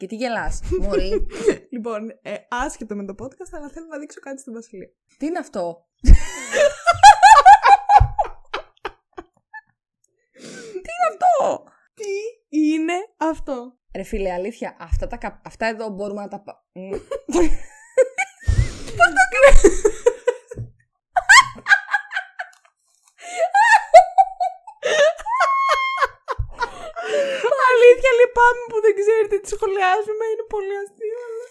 Και τι γελάς, Μωρή. Λοιπόν, ε, άσχετο με το podcast, αλλά θέλω να δείξω κάτι στην Βασιλεία. τι είναι αυτό; τι είναι αυτό; Τι είναι αυτό; Ρε φίλε, αλήθεια, αυτά, τα, κα- αυτά εδώ μπορούμε να τα... πα- Μ. Αλήθεια, λυπάμαι που δεν ξέρετε τι σχολιάζουμε. Είναι πολύ αστείο. αλλά-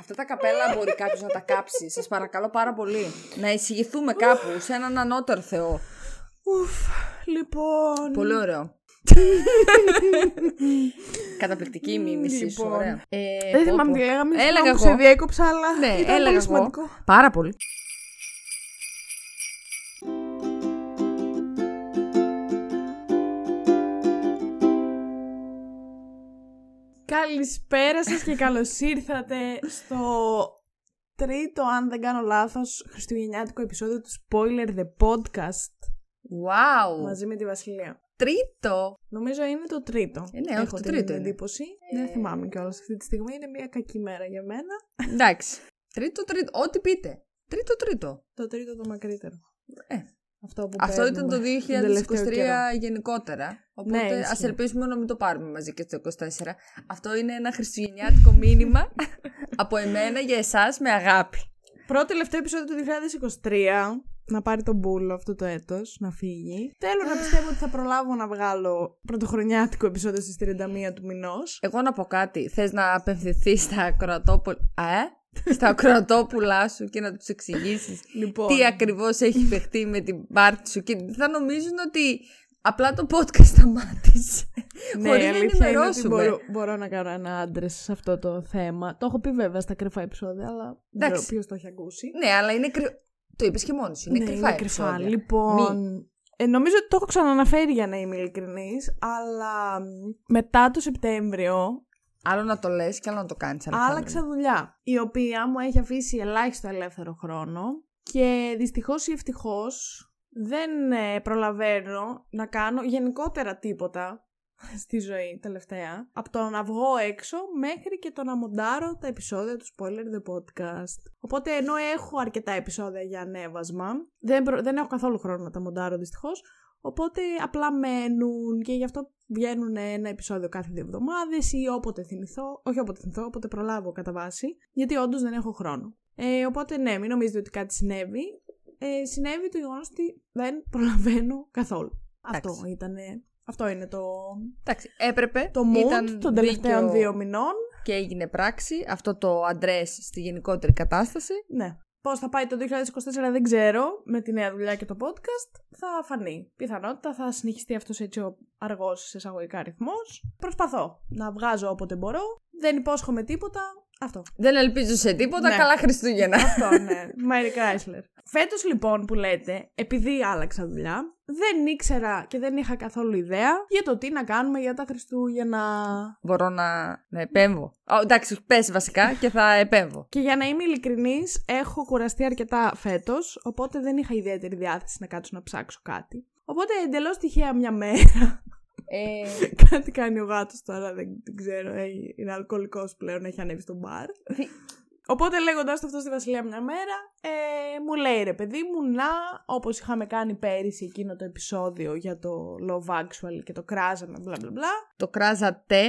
Αυτά τα καπέλα μπορεί κάποιος να τα κάψει. Σας παρακαλώ πάρα πολύ. Να εισηγηθούμε κάπου σε έναν ανώτερο Θεό. Ουφ, λοιπόν. Πολύ ωραίο. Καταπληκτική η μίμησή σου, Λοιπόν. ωραία. Ε, Δεν πω, θυμάμαι πω. τι λέγαμε. Έλεγα συγγνώμη που εγώ. Σε διέκοψα, αλλά Ναι, ήταν έλεγα πολύ εγώ. σημαντικό. Πάρα πολύ. Καλησπέρα σας και καλώς ήρθατε στο τρίτο, αν δεν κάνω λάθος, χριστουγεννιάτικο επεισόδιο του Spoiler The Podcast Wow. μαζί με τη Βασιλεία. Τρίτο. Νομίζω είναι το τρίτο. Ε, ναι, όχι, Έχω το την τρίτο είναι. εντύπωση. Ε. Δεν θυμάμαι κιόλας αυτή τη στιγμή. Είναι μια κακή μέρα για μένα. Εντάξει. Τρίτο, τρίτο. Ό,τι πείτε. Τρίτο, τρίτο. Το τρίτο το μακρύτερο. Ε, Αυτό που Αυτό ήταν το παίρνουμε τον τελευταίο 2023 καιρό. γενικότερα. Οπότε Ναι, ας ισχύει. ελπίσουμε να μην το πάρουμε μαζί και στο 24. Αυτό είναι ένα χριστουγεννιάτικο μήνυμα από εμένα για εσάς με αγάπη. Πρώτο τελευταίο επεισόδιο του 2023. Να πάρει τον μπούλο αυτό το έτος, να φύγει. Θέλω να πιστεύω ότι θα προλάβω να βγάλω πρωτοχρονιάτικο επεισόδιο στις 31 του μηνός. Εγώ να πω κάτι. Θες να απευθυνθείς στα ακροατόπουλα, ε; Στα ακροατόπουλά σου και να τους εξηγήσεις Λοιπόν, τι ακριβώς έχει παιχτεί με την πάρτι σου και θα νομίζουν ότι απλά το podcast σταμάτησε. ναι, χωρίς η να αλήθεια είναι ότι ενημερώσουμε. μπορώ, μπορώ να κάνω ένα άντρες σε αυτό το θέμα. Το έχω πει βέβαια στα κρυφά επεισόδια, αλλά δεν ξέρω Εντάξει. ποιος το έχει ακούσει. ναι, αλλά είναι κρυ... Το είπες και μόνος σου. Είναι ναι, κρυφά είναι κρυφά. επεισόδια. Λοιπόν, ε, νομίζω ότι το έχω ξαναναφέρει για να είμαι ειλικρινής, αλλά μ, μετά το Σεπτέμβριο Άλλο να το λες και άλλο να το κάνεις. άλλαξα δουλειά, η οποία μου έχει αφήσει ελάχιστο ελεύθερο χρόνο και δυστυχώς ή ευτυχώς δεν ε, προλαβαίνω να κάνω γενικότερα τίποτα στη ζωή τελευταία από το να βγω έξω μέχρι και το να μοντάρω τα επεισόδια του Spoiler The Podcast. Οπότε ενώ έχω αρκετά επεισόδια για ανέβασμα, δεν, προ- δεν έχω καθόλου χρόνο να τα μοντάρω δυστυχώς, οπότε απλά μένουν και γι' αυτό βγαίνουν ένα επεισόδιο κάθε δύο εβδομάδες ή όποτε θυμηθώ, όχι όποτε θυμηθώ, όποτε προλάβω κατά βάση, γιατί όντως δεν έχω χρόνο. Ε, οπότε ναι, μην νομίζετε ότι κάτι συνέβη. Ε, συνέβη το γεγονός ότι δεν προλαβαίνω καθόλου. Αυτό Εντάξει. ήταν. Αυτό είναι το, Εντάξει, έπρεπε. το mood ήταν των τελευταίων δίκαιο δύο μηνών. Και έγινε πράξη. Αυτό το address στη γενικότερη κατάσταση. Ναι. Πώς θα πάει το 2024 δεν ξέρω. Με τη νέα δουλειά και το podcast θα φανεί. Πιθανότητα θα συνεχιστεί αυτός έτσι ο αργός εισαγωγικά ρυθμός. Προσπαθώ να βγάζω όποτε μπορώ. Δεν υπόσχομαι τίποτα. Αυτό. Δεν ελπίζω σε τίποτα. Ναι. Καλά Χριστούγεννα. Αυτό, ναι. Mary Chrysler. Φέτος λοιπόν που λέτε, επειδή άλλαξα δουλειά, δεν ήξερα και δεν είχα καθόλου ιδέα για το τι να κάνουμε για τα Χριστούγεννα. Μπορώ να, να επέμβω. Ω, εντάξει, πες βασικά και θα επέμβω. Και για να είμαι ειλικρινής, έχω κουραστεί αρκετά φέτος, οπότε δεν είχα ιδιαίτερη διάθεση να κάτσω να ψάξω κάτι. Οπότε εντελώς τυχαία μια μέρα. Ε, κάτι κάνει ο γάτος τώρα, δεν, δεν ξέρω. ε, Είναι αλκοολικός πλέον, έχει ανέβει στο μπαρ. Οπότε λέγοντα το αυτό στη Βασιλεία μια μέρα, ε, μου λέει ρε παιδί μου να, όπως είχαμε κάνει πέρυσι εκείνο το επεισόδιο για το Love Actual και το κράζαμε, μπλα μπλα μπλα. το κράζατε.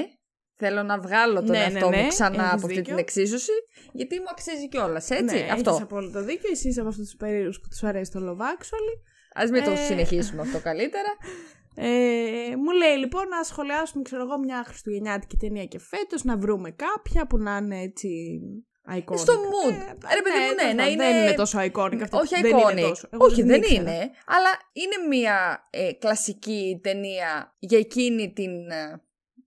Θέλω να βγάλω τον Ναι, εαυτό ναι, ναι, μου ξανά έχεις από αυτή δίκιο. την εξίσωση. Γιατί μου αξίζει κιόλας, έτσι. ναι, αυτό. Έχεις απόλυτο δίκιο. Εσύ είσαι από αυτούς τους περίεργους που τους αρέσει το Love Actual. Α μην το Ε, συνεχίσουμε αυτό καλύτερα. Ε, μου λέει λοιπόν να σχολιάσουμε, ξέρω εγώ, μια χριστουγεννιάτικη ταινία και φέτος, να βρούμε κάποια που να είναι έτσι. Iconic. Στο mood. Ρε παιδί μου, ναι, τέλος να πάντων, είναι- Δεν είναι τόσο iconic αυτό. Όχι δεν είναι iconic. τόσο. Εγώ Όχι, δεν ήξερα. είναι. Αλλά είναι μια ε, κλασική ταινία για εκείνη την. ε,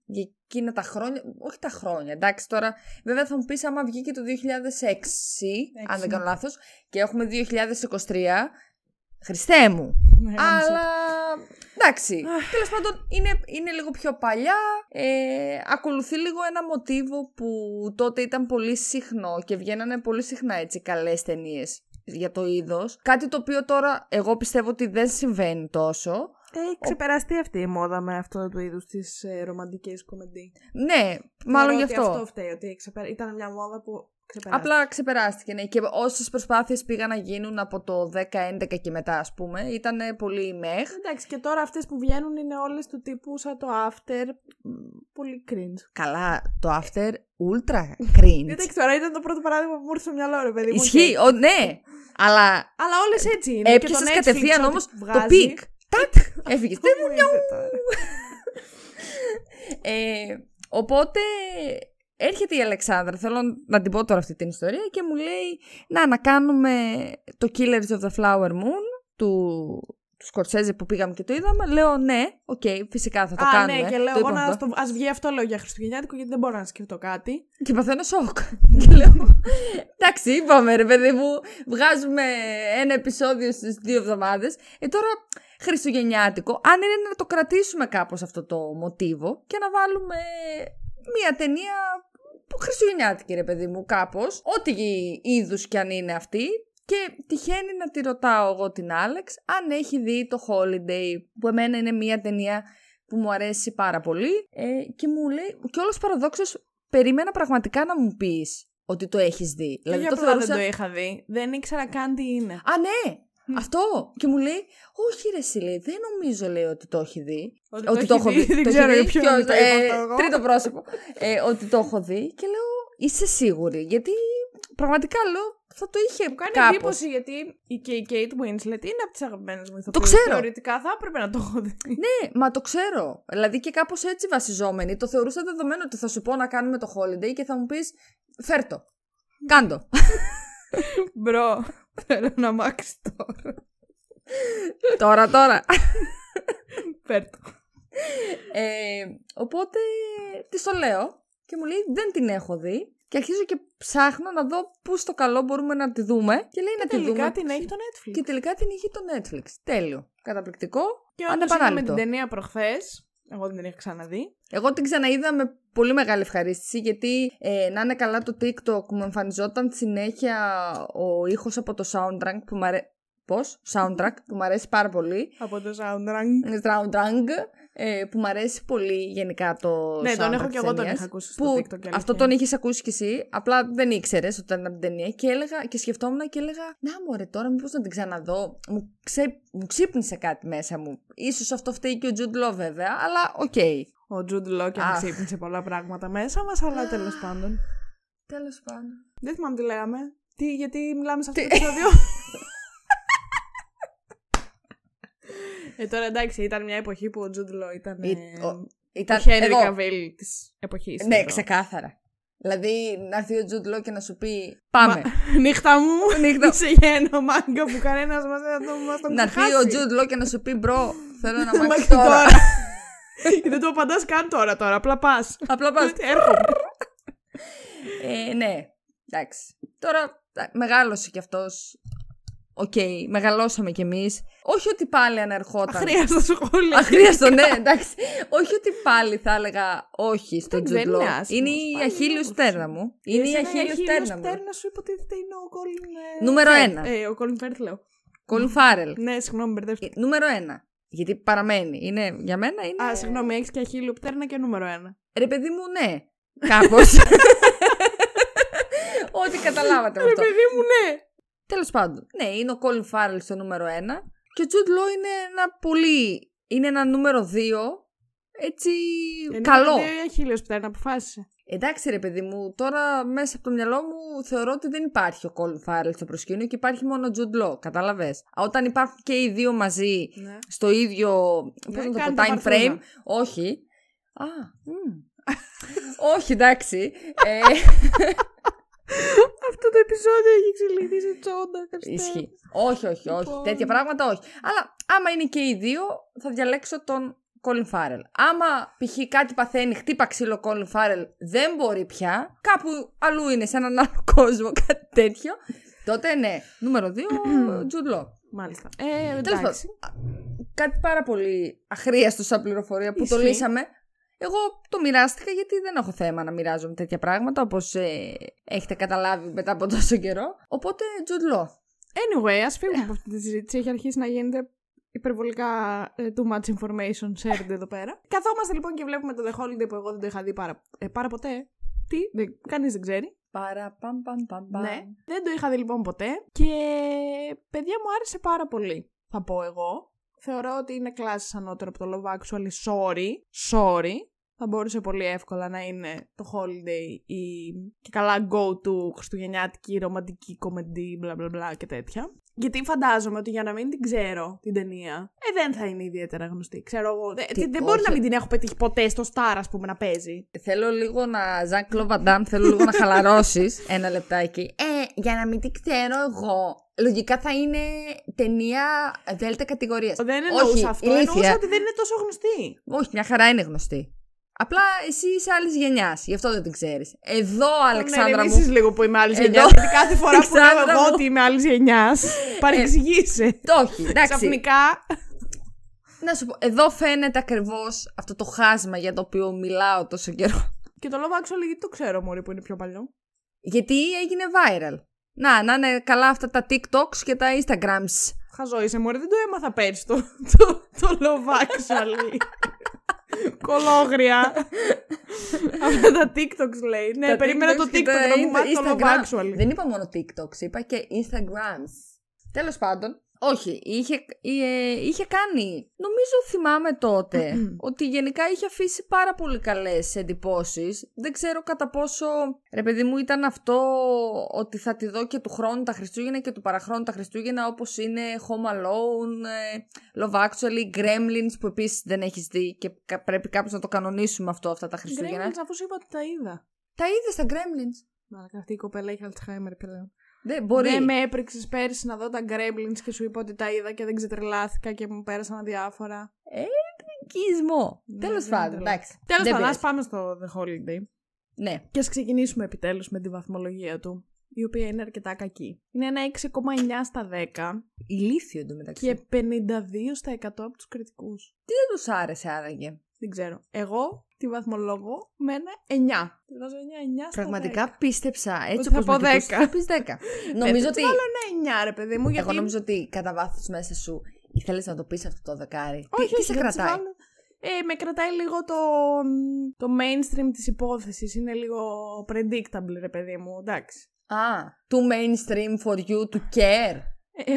για εκείνα τα χρόνια. Όχι τα χρόνια, εντάξει τώρα. Βέβαια θα μου πεις άμα βγήκε το 2006, αν δεν κάνω λάθος, και έχουμε 2023. Χριστέ μου. Ναι, γάμισε. Αλλά εντάξει. Τέλος πάντων είναι, είναι λίγο πιο παλιά. Ε, ακολουθεί λίγο ένα μοτίβο που τότε ήταν πολύ συχνό και βγαίνανε πολύ συχνά έτσι καλές ταινίες για το είδος. Κάτι το οποίο τώρα εγώ πιστεύω ότι δεν συμβαίνει τόσο. Έχει ξεπεραστεί αυτή η μόδα με αυτό το είδου της ε, ρομαντικής κομμεντή. Ναι, μάλλον γι' Ότι αυτό. Αυτό φταίει, ότι ξεπερα... ήταν μια μόδα που ξεπεράστηκε. Απλά ξεπεράστηκε, ναι. Και όσες προσπάθειες πήγαν να γίνουν από το 10-11 και μετά, ας πούμε, ήταν πολύ μεχ. Εντάξει, και τώρα αυτές που βγαίνουν είναι όλες του τύπου σαν το after. μ, Πολύ cringe. Καλά, το after ultra cringe. Εντάξει, τώρα ήταν το πρώτο παράδειγμα που μου ήρθε στο μυαλό, ρε παιδί μου. Ισχύει, ο, ναι. Αλλά Αλλά όλες έτσι είναι. έπιασες Και το Netflix κατευθείαν ό,τι όμως το βγάζει, πικ. Τακ! Έφυγες. αυτό μου ήρθε τώρα. Ε, οπότε έρχεται η Αλεξάνδρα, θέλω να την πω τώρα αυτή την ιστορία και μου λέει να, να κάνουμε το Killers of the Flower Moon του, του Σκορσέζε που πήγαμε και το είδαμε. Λέω ναι, οκ, φυσικά θα το Α, κάνουμε. ναι, και λέω Το εγώ είπαμε να αυτό. στο, ας βγει αυτό λέω για Χριστουγεννιάτικο γιατί δεν μπορώ να σκεφτώ κάτι. Και παθαίνω σοκ. και λέω, εντάξει, είπαμε ρε παιδί μου, βγάζουμε ένα επεισόδιο στις δύο εβδομάδες. Ε, τώρα Χριστουγεννιάτικο, αν είναι να το κρατήσουμε κάπως αυτό το μοτίβο και να βάλουμε μία ταινία που Χριστουγεννιάτικη ρε παιδί μου κάπως, ό,τι είδους κι αν είναι αυτή. Και τυχαίνει να τη ρωτάω εγώ την Άλεξ αν έχει δει το Holiday, που εμένα είναι μία ταινία που μου αρέσει πάρα πολύ. Ε, και μου λέει, και όλος παραδόξως περίμενα πραγματικά να μου πεις ότι το έχεις δει. Δηλαδή, το το δεν το είχα δει. Δεν ήξερα καν τι είναι. Α, ναι! Αυτό! Και μου λέει, Όχι, ρε, εσύ, λέει, δεν νομίζω, λέει, ότι το έχει δει. Ότι το έχει δει, δεν Το έχει ξέρω δει. για ποιον Ποιος, το είπα ε, αυτό εγώ. Τρίτο πρόσωπο. ε, ότι το έχω δει. Και λέω, Είσαι σίγουρη. Γιατί πραγματικά λέω, θα το είχε Μου κάνει κάπως. εντύπωση γιατί η, και η Kate Winslet είναι από τις αγαπημένες μου ηθοποιούς. Το ξέρω. Θεωρητικά θα έπρεπε να το έχω δει. Ναι, μα το ξέρω. Δηλαδή και κάπως έτσι βασιζόμενη. Το θεωρούσα δεδομένο ότι θα σου πω να κάνουμε το holiday και θα μου πεις φέρτο. Κάντο. Μπρο, θέλω να μάξει τώρα. τώρα, τώρα. Φέρτο. Ε, οπότε τη το λέω και μου λέει δεν την έχω δει. Και αρχίζω και ψάχνω να δω πού στο καλό μπορούμε να τη δούμε. Και λέει να τη δούμε. Τελικά την έχει το Netflix. Και τελικά την είχε το Netflix. Τέλειο. Καταπληκτικό. Και όντως είδαμε Ανεπανάληπτο. την ταινία προχθές. Εγώ δεν την είχα ξαναδεί. Εγώ την ξαναείδα με πολύ μεγάλη ευχαρίστηση γιατί ε, να είναι καλά το TikTok μου εμφανιζόταν συνέχεια ο ήχος από το soundtrack που μου αρέσει. Πώς; Soundtrack που μου αρέσει πάρα πολύ. Από το soundtrack. Soundtrack ε, που μου αρέσει πολύ γενικά το Ναι, τον soundtrack έχω και της εγώ τον ταινίας, είχα ακούσει στο που TikTok. αλήθεια. Αυτό τον είχες ακούσει κι εσύ, απλά δεν ήξερες ότι ήταν από την ταινία. Και έλεγα και σκεφτόμουν και έλεγα, Να μωρέ τώρα, μήπως να την ξαναδώ. Μου, ξέ, μου ξύπνησε κάτι μέσα μου. Ίσως αυτό φταίει και ο Jude Law βέβαια, αλλά οκ. Ο Jude Law και Αχ. μας ξύπνησε πολλά πράγματα μέσα μας, αλλά τέλος πάντων. Τέλος πάντων. Δεν θυμάμαι τι λέγαμε. Τι, γιατί μιλάμε σε αυτό το Τι- επεισόδιο; ε, τώρα εντάξει, ήταν μια εποχή που ο Jude Law ήταν. Ή- Ε, ο- ο Ήταν Henry εγώ. Cavill της εποχής. Ναι, εδώ. ξεκάθαρα. Δηλαδή να έρθει ο Jude Law και να σου πει Πάμε. Μα- Νύχτα μου, Νύχτα. είσαι για ένα μάγκα που κανένας μας δεν θα το μας τον να έρθει ξεχάσει. ο Jude Law και να σου πει Μπρο, θέλω να Μάξι μάξει τώρα. Και δεν το απαντάς καν τώρα, τώρα, απλά πας. Απλά πας. Έρχομαι. Ε, ναι, εντάξει. Τώρα ε, μεγάλωσε κι αυτός. Οκ, μεγαλώσαμε κι εμείς. Όχι ότι πάλι ανερχόταν. Αχρίαστο σχόλιο. Αχρίαστο, ναι, εντάξει. Όχι ότι πάλι θα έλεγα όχι στο Εντάξει, δεν Jude Law. είναι άσχημος, Είναι η πάλι αχίλιος είναι στέρνα μου. Είναι η Εσένα αχίλιος στέρνα μου. στέρνα σου υποτίθεται είναι ο Colin... ε, Νούμερο Firth. ένα. Ε, ο Colin Firth λέω. Colin Farrell. Ναι, συγγνώμη, μπερδεύτηκα. Ε, Νούμερο ένα. Γιατί παραμένει. Είναι, για μένα είναι. Α, συγγνώμη, έχεις και αχίλιο πτέρνα και νούμερο ένα. Ρε παιδί μου, ναι. Κάπως. Ό,τι καταλάβατε με Ρε αυτό. παιδί μου, ναι. Τέλος πάντων. Ναι, είναι ο Colin Farrell στο νούμερο 1 και ο Jude Law είναι ένα πολύ. Είναι ένα νούμερο 2. Έτσι. καλό. Δεν αχίλιο πτέρνα, αποφάσισε. Εντάξει, ρε παιδί μου, τώρα μέσα από το μυαλό μου θεωρώ ότι δεν υπάρχει ο Colin Farrell στο προσκήνιο και υπάρχει μόνο ο Jude Law. Κατάλαβες; Όταν υπάρχουν και οι δύο μαζί Ναι. στο ίδιο. Ναι, Πώς να το κάνει πω, το time παρτούζα. frame. Όχι. Α, μμ. Όχι, εντάξει. Ε, Αυτό το επεισόδιο έχει εξελιχθεί σε τσόντα. Χριστέ. Ισχύει. Όχι, όχι, όχι. Λοιπόν. Τέτοια πράγματα όχι. Αλλά άμα είναι και οι δύο, θα διαλέξω τον Colin Farrell. Άμα π.χ. κάτι παθαίνει, χτύπα ξύλο Colin Farrell, δεν μπορεί πια, κάπου αλλού είναι σε έναν άλλο κόσμο, κάτι τέτοιο, τότε ναι. Νούμερο 2, Jude Law. Μάλιστα. Ε, Τέλος εντάξει. πάντων, κάτι πάρα πολύ αχρίαστο σαν πληροφορία που το Ισχύει. λύσαμε. Εγώ το μοιράστηκα γιατί δεν έχω θέμα να μοιράζομαι τέτοια πράγματα όπως ε, έχετε καταλάβει μετά από τόσο καιρό. Οπότε Jude Law. Anyway, ας φύγουμε από αυτή τη συζήτηση. Έχει αρχίσει να γίνεται υπερβολικά ε, too much information shared εδώ πέρα. Καθόμαστε λοιπόν και βλέπουμε το The Holiday που εγώ δεν το είχα δει πάρα, ε, πάρα ποτέ. Τι, δεν, κανείς δεν ξέρει. Παρα παμ παμ παμ παμ. Ναι, δεν το είχα δει λοιπόν ποτέ και παιδιά μου άρεσε πάρα πολύ, θα πω εγώ. Θεωρώ ότι είναι κλάση ανώτερο από το Love Actually, sorry, sorry. Θα μπορούσε πολύ εύκολα να είναι το holiday ή και καλά go to χριστουγεννιάτικη, ρομαντική, κομμεντή, μπλα μπλα μπλα και τέτοια. Γιατί φαντάζομαι ότι για να μην την ξέρω την ταινία, ε, δεν θα είναι ιδιαίτερα γνωστή. Ξέρω εγώ. δε- Τι, δεν μπορεί όχι. να μην την έχω πετύχει ποτέ στο Star, ας πούμε, να παίζει. Θέλω λίγο να. Ζαν Κλοβαντάμ, θέλω λίγο να χαλαρώσεις ένα λεπτάκι. Ε, για να μην την ξέρω εγώ. Λογικά θα είναι ταινία δέλτα κατηγορίας. Δεν εννοούσα αυτό. Εννοούσα ότι δεν είναι τόσο γνωστή. Όχι, μια χαρά είναι γνωστή. Απλά εσύ είσαι άλλης γενιάς, γι' αυτό δεν την ξέρεις. Εδώ, Αλεξάνδρα ναι, μου. λίγο που είμαι άλλης Εδώ. γενιάς. Γιατί κάθε φορά που λέω Αλεξάνδρα εγώ μου. ότι είμαι άλλης γενιάς, παρεξηγείσαι. Το όχι, εντάξει. Ξαφνικά. Να σου πω, εδώ φαίνεται ακριβώς αυτό το χάσμα για το οποίο μιλάω τόσο καιρό. Και το Love Actually, γιατί το ξέρω, Μωρή, που είναι πιο παλιό. Γιατί έγινε viral. Να, να είναι καλά αυτά τα TikToks και τα Instagrams. Χαζό είσαι, Μωρή, δεν το έμαθα πέρσι το, το, το Love Actually. Κολόγρια. Αυτά τα TikToks λέει. Ναι, Τα περίμενα το TikToks και TikTok τα να μου Insta- μάθει το Love Instagram. Actually. Δεν είπα μόνο TikToks, είπα και Instagrams. Τέλος πάντων, όχι, είχε, ε, είχε κάνει, νομίζω θυμάμαι τότε, ότι γενικά είχε αφήσει πάρα πολύ καλές εντυπώσεις. Δεν ξέρω κατά πόσο, ρε παιδί μου, ήταν αυτό ότι θα τη δω και του χρόνου τα Χριστούγεννα και του παραχρόνου τα Χριστούγεννα, όπως είναι Home Alone, ε, Love Actually, Gremlins, που επίσης δεν έχεις δει και κα- πρέπει κάπως να το κανονίσουμε αυτό αυτά τα Χριστούγεννα. Gremlins, αφού σου είπα ότι τα είδα. Τα είδες τα Gremlins; Μαλάκα, αυτή η κοπέλα έχει Alzheimer πλέον. Δεν μπορεί. Δεν με έπρεξες πέρυσι να δω τα Gremlins και σου είπα ότι τα είδα και δεν ξετρελάθηκα και μου πέρασαν αδιάφορα. Οικισμό. Ναι, Τέλος δεν πάντων, τρελάθηκα. εντάξει. Τέλος Δεν πάντων, ας πειράζει. πάμε στο The Holiday. Ναι. Και ας ξεκινήσουμε επιτέλους με τη βαθμολογία του, η οποία είναι αρκετά κακή. Είναι ένα 6,9 στα 10 Ηλίθιο εντωμεταξύ. και 52 στα 100 από τους κριτικούς. Τι δεν τους άρεσε άραγε. Δεν ξέρω. Εγώ τη βαθμολόγω με ένα 9. Τη βάζω 9, 9 στα Πραγματικά 10. πίστεψα έτσι Ότι θα όπως πω με κοιτούσες, 10. Θα πεις 10. νομίζω Ε, ότι. της βάλω ένα 9, ρε παιδί μου, γιατί. Εγώ νομίζω ότι κατά βάθος μέσα σου ήθελες να το πεις αυτό το δεκάρι. Όχι, τι, τι όχι, σε δεν της κρατάει; βάλω- Ε, με κρατάει λίγο το, το mainstream της υπόθεσης. Είναι λίγο predictable, ρε παιδί μου. Εντάξει. Α, too mainstream for you to care. Ε,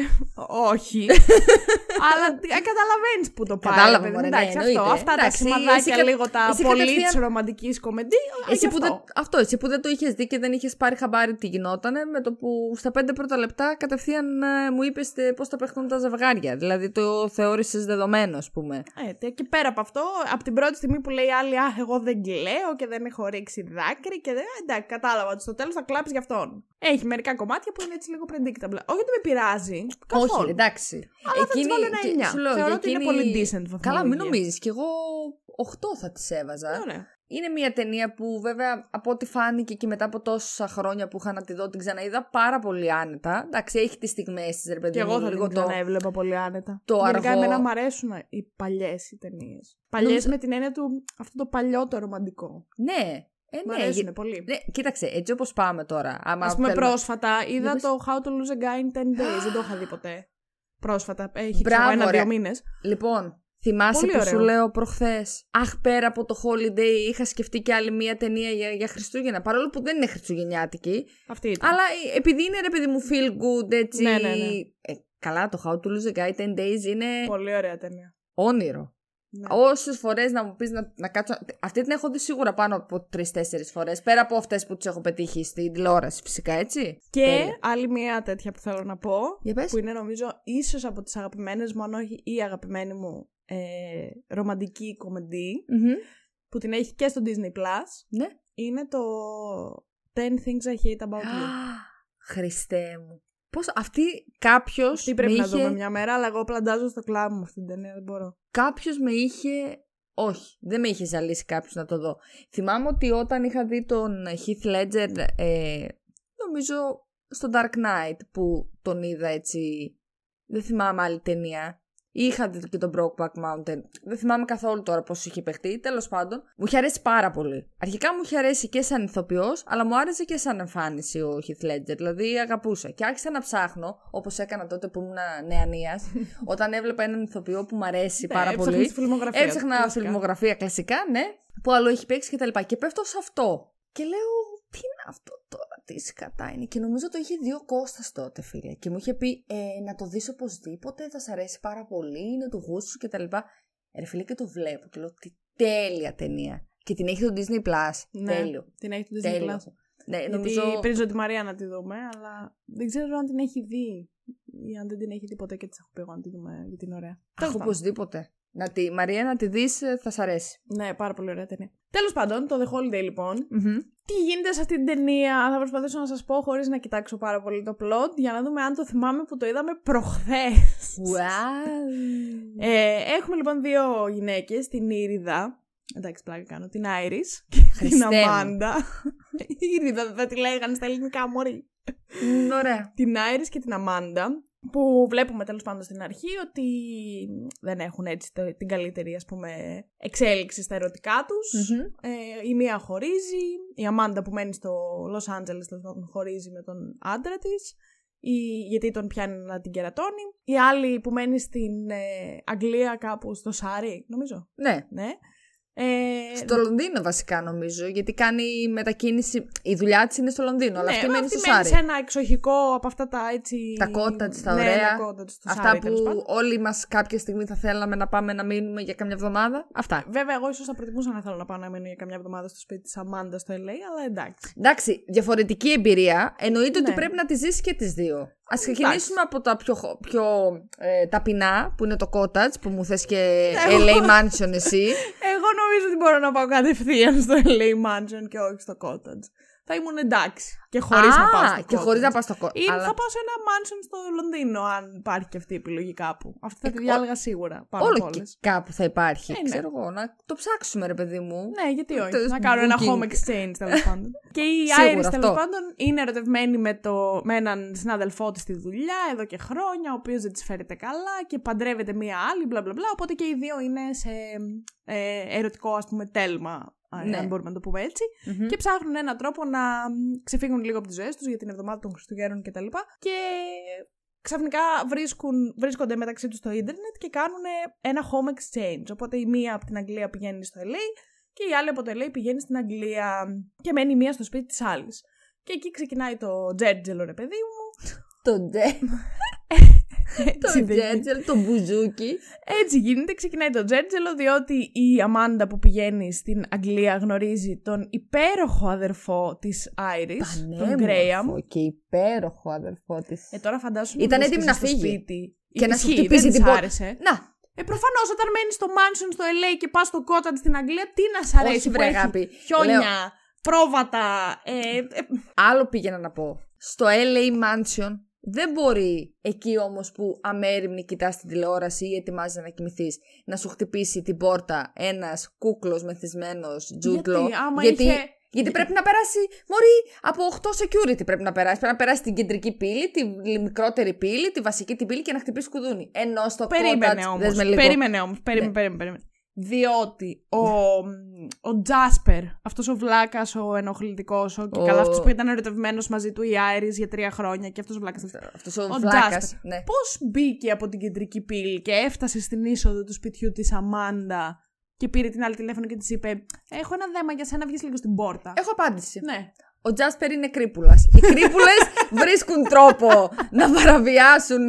όχι. Αλλά καταλαβαίνεις που το πάει. Κατάλαβα, ρε παιδί μου. μωρέ, ναι, εντάξει, εννοείται. αυτό, αυτά τα Εντάξει, σημαδάκια εσύ κα- λίγο τα εσύ πολύ τη κατευθείαν- ρομαντικής κομμεντή. Εσύ που αυτό. δεν, αυτό, εσύ που δεν το είχες δει και δεν είχες πάρει χαμπάρι τι γινότανε, με το που στα πέντε πρώτα λεπτά κατευθείαν ε, μου είπες πώς θα παιχτούν τα ζευγάρια. Δηλαδή το θεώρησες δεδομένο, ας πούμε. Ε, τε- και πέρα από αυτό, από την πρώτη στιγμή που λέει η άλλη, Α, εγώ δεν κλαίω και δεν έχω ρίξει δάκρυ και δεν. Εντάξει, κατάλαβα ότι στο τέλος θα κλάψεις γι' αυτόν. Έχει μερικά κομμάτια που είναι έτσι λίγο predictable. Όχι ότι με πειράζει. Καθόλου. Όχι, εντάξει. Αλλά θα της βάλω ένα και- εννιά. σου λέω, Θεωρώ για ότι είναι εκείνη- πολύ decent Καλά, μην βαθμολογία. νομίζεις. Κι εγώ 8 θα τη έβαζα. Ωραία. Είναι μια ταινία που βέβαια από ό,τι φάνηκε και μετά από τόσα χρόνια που είχα να τη δω την ξαναείδα πάρα πολύ άνετα. Εντάξει, έχει τις στιγμές της, ρε παιδί Και μου, εγώ θα λίγο την το- ξαναέβλεπα πολύ άνετα. το Γενικά αργό- εμένα μου αρέσουν οι παλιές οι ταινίες. Παλιές Νομίζω- με την έννοια του αυτό το παλιό το ρομαντικό. Ναι, ε, Μου ναι, αρέσουν γε- πολύ. ναι, κοίταξε, έτσι όπως πάμε τώρα. Άμα Α πούμε, θέλουμε- πρόσφατα είδα πες. το How to Lose a Guy in 10 Days. Δεν το είχα δει ποτέ. Πρόσφατα. Έχει Μπράβο, ξέρω, ένα-δύο ρε. μήνες. Λοιπόν, θυμάσαι Πολύ που ωραίο. σου λέω προχθές. Αχ, πέρα από το holiday είχα σκεφτεί και άλλη μία ταινία για, για Χριστούγεννα. Παρόλο που δεν είναι Χριστουγεννιάτικη. Αυτή ήταν. Αλλά ε, επειδή είναι ρε παιδί μου feel good, έτσι. Ναι, ναι, ναι. Ε, καλά, το How to Lose a Guy 10 Days είναι Πολύ ωραία ταινία. όνειρο. Ναι. Όσες φορές να μου πεις να, να κάτσω. Αυτή την έχω δει σίγουρα πάνω από τρει-τέσσερι φορές. Πέρα από αυτές που τις έχω πετύχει στην τηλεόραση, φυσικά, έτσι. Και Τέλεια. άλλη μια τέτοια που θέλω να πω. Για πες. Που είναι νομίζω ίσως από τις αγαπημένες μου, αν όχι η αγαπημένη μου ε, ρομαντική κομμεντή. Μμμ. Που την έχει και στο Disney Plus. Ναι. Είναι το 10 Things I Hate About You. Χριστέ μου. Πώς αυτή κάποιος. Τι πρέπει να δούμε μια μέρα, αλλά εγώ πλαντάζω στο κλάμα μου αυτή την ταινία, δεν μπορώ. Κάποιος με είχε. Όχι, δεν με είχε ζαλίσει κάποιος να το δω. Θυμάμαι ότι όταν είχα δει τον Heath Ledger, ε, νομίζω στο Dark Knight που τον είδα έτσι. Δεν θυμάμαι άλλη ταινία. Είχα δει και τον Brokeback Mountain. Δεν θυμάμαι καθόλου τώρα πώς είχε παιχτεί. Τέλος πάντων, μου είχε αρέσει πάρα πολύ. Αρχικά μου είχε αρέσει και σαν ηθοποιός, αλλά μου άρεσε και σαν εμφάνιση ο Heath Ledger. Δηλαδή αγαπούσα. Και άρχισα να ψάχνω, όπως έκανα τότε που ήμουν νεανίας, όταν έβλεπα έναν ηθοποιό που μου αρέσει Ναι, πάρα έψαχνες πολύ. τη φιλμογραφία του, Έψαχνα κλασικά. φιλμογραφία κλασικά, ναι. Που άλλο έχει παίξει και τα λοιπά. Και πέφτω σε αυτό. Και λέω, τι είναι αυτό τώρα, τι σκατά είναι. Και νομίζω το είχε δει ο Κώστας τότε, φίλε. Και μου είχε πει, ε, να το δεις οπωσδήποτε, θα σ' αρέσει πάρα πολύ, είναι του γούστου σου κτλ. Ε, ρε φίλε, και το βλέπω. Και λέω, τι τέλεια ταινία. Και την έχει το Disney Plus. Ναι, Τέλειο. Την έχει το Disney Τέλειο. Plus. Ναι, Γιατί νομίζω. πρίζω τη Μαρία να τη δούμε, αλλά δεν ξέρω αν την έχει δει. Ή αν δεν την έχει δει ποτέ και της έχω πει εγώ να τη δούμε γιατί είναι ωραία. Αχ, Τέλος πάντων. οπωσδήποτε. Να τη, Μαρία, να τη δεις, ε, θα σ' αρέσει. Ναι, πάρα πολύ ωραία ταινία. Τέλος πάντων, το The Holiday λοιπόν. Μμμ. Τι γίνεται σε αυτή την ταινία, θα προσπαθήσω να σας πω χωρίς να κοιτάξω πάρα πολύ το plot, για να δούμε αν το θυμάμαι που το είδαμε προχθές. Wow. Ε, έχουμε λοιπόν δύο γυναίκες, την Ήριδα. Εντάξει, πλάκα κάνω. Την Άιρις και την Χριστέ μου. Αμάντα. Ήριδα δεν τη λέγανε στα ελληνικά, μωρή. Μ, Ωραία. την Άιρις και την Αμάντα που βλέπουμε τέλος πάντων στην αρχή ότι δεν έχουν έτσι το- την καλύτερη ας πούμε εξέλιξη στα ερωτικά τους. Μμμ. Ε, η μία χωρίζει, η Αμάντα που μένει στο Λος Άντζελες τέλος πάντων χωρίζει με τον άντρα της η, γιατί τον πιάνει να την κερατώνει. Η άλλη που μένει στην ε, Αγγλία κάπου στο Σάρι, νομίζω. Ναι. Ναι. Ε, Στο Λονδίνο βασικά νομίζω, γιατί κάνει μετακίνηση. Η δουλειά της είναι στο Λονδίνο, αλλά ναι, αυτή μένει στο μένει Σάρι. σε ένα εξοχικό από αυτά τα έτσι. Τα cottage, τα ναι, ωραία. ένα cottage στο Αυτά Σάρι, που τέλος πάντων. όλοι μας κάποια στιγμή θα θέλαμε να πάμε να μείνουμε για καμιά εβδομάδα. Αυτά. Βέβαια, εγώ ίσως θα προτιμούσα να θέλω να πάω να μείνω για καμιά εβδομάδα στο σπίτι της Αμάντας στο LA, αλλά εντάξει. Εντάξει, διαφορετική εμπειρία. Εννοείται ότι Ναι. πρέπει να τη ζήσει και τις δύο. Α ξεκινήσουμε από τα πιο, χο- πιο ε, ταπεινά, που είναι το cottage, που μου θες και Εγώ- LA Mansion εσύ. Εγώ νομίζω ότι μπορώ να πάω κατευθείαν στο LA Mansion και όχι στο cottage. Θα ήμουν εντάξει. Και χωρίς Α, να πάω στο και cottage. χωρίς να πα στο cottage. Ή Αλλά... θα πάω σε ένα mansion στο Λονδίνο, αν υπάρχει και αυτή η επιλογή κάπου. Αυτή θα τη Ε, διάλεγα σίγουρα. Πάνω από Όλο και όλες. κάπου θα υπάρχει. Ε, ναι. Ξέρω εγώ, να το ψάξουμε, ρε παιδί μου. Ναι, γιατί όχι. Το να κάνω ένα booking. home exchange τέλος πάντων. και η Σίγουρα Iris τέλος αυτό. πάντων είναι ερωτευμένη με, το, με έναν συνάδελφό τη στη δουλειά εδώ και χρόνια, ο οποίος δεν τη φέρεται καλά και παντρεύεται μία άλλη, μπλα μπλα μπλα. Οπότε και οι δύο είναι σε ε, ερωτικό, ας πούμε, τέλμα. Αν- Ναι. Αν μπορούμε να το πούμε έτσι. Μμμ. Και ψάχνουν έναν τρόπο να μ, ξεφύγουν λίγο από τις ζωές τους για την εβδομάδα των Χριστουγέννων κτλ. Και, και ξαφνικά βρίσκουν, βρίσκονται μεταξύ τους στο ίντερνετ και κάνουν ένα home exchange. Οπότε η μία από την Αγγλία πηγαίνει στο LA και η άλλη από το LA πηγαίνει στην Αγγλία και μένει η μία στο σπίτι της άλλης. Και εκεί ξεκινάει το τζέρτζελο, ρε παιδί μου. Το ντε. Έτσι, Το δεν γίνεται. τζέτζελ, το μπουζούκι. Έτσι γίνεται, ξεκινάει το τζέρτζελο, διότι η Αμάντα που πηγαίνει στην Αγγλία γνωρίζει τον υπέροχο αδερφό της Άιρις, τον Γκρέαμ. Πανέμορφο και υπέροχο αδερφό της. Ε, τώρα φαντάσου Ήταν να έτοιμη βρίσκεσαι να στο φύγει. σπίτι. Και να σου Ισχύει, χτυπήσει δεν την της πόρτα. άρεσε. Να, Ε, προφανώς όταν μένεις στο mansion στο LA και πας στο cottage στην Αγγλία, τι να σ' αρέσει Όχι, που βρε, έχει αγάπη. χιόνια, Λέω- πρόβατα. Ε, ε, άλλο πήγαινα να πω. Στο LA Mansion δεν μπορεί εκεί όμως που αμέριμνη κοιτάς την τηλεόραση ή ετοιμάζεις να κοιμηθεί να σου χτυπήσει την πόρτα ένας κούκλος μεθυσμένος τζούτλο. Γιατί, άμα γιατί, είχε- γιατί πρέπει να περάσει. Μωρή, από 8 security πρέπει να περάσει. Πρέπει να περάσει την κεντρική πύλη, τη μικρότερη πύλη, τη βασική την πύλη και να χτυπήσει κουδούνι. Ενώ στο περίμενε cottage, όμω. δες με λίγο. Περίμενε όμως. Περίμενε, Ναι. περίμενε, περίμενε. Διότι ο, ο Τζάσπερ, αυτός ο βλάκας, ο ενοχλητικός, ο, και Ο- καλά αυτός που ήταν ερωτευμένος μαζί του η Άιρη για τρία χρόνια και αυτός ο βλάκας. Αυτός ο, Ο βλάκας. Τζάσπερ. Ναι. Πώς μπήκε από την κεντρική πύλη και έφτασε στην είσοδο του σπιτιού της Αμάντα και πήρε την άλλη τηλέφωνο και της είπε: Έχω ένα δέμα για σένα, βγεις λίγο στην πόρτα. Έχω απάντηση. Ναι. Ο Τζάσπερ είναι κρύπουλας. Οι κρύπουλες βρίσκουν τρόπο να παραβιάσουν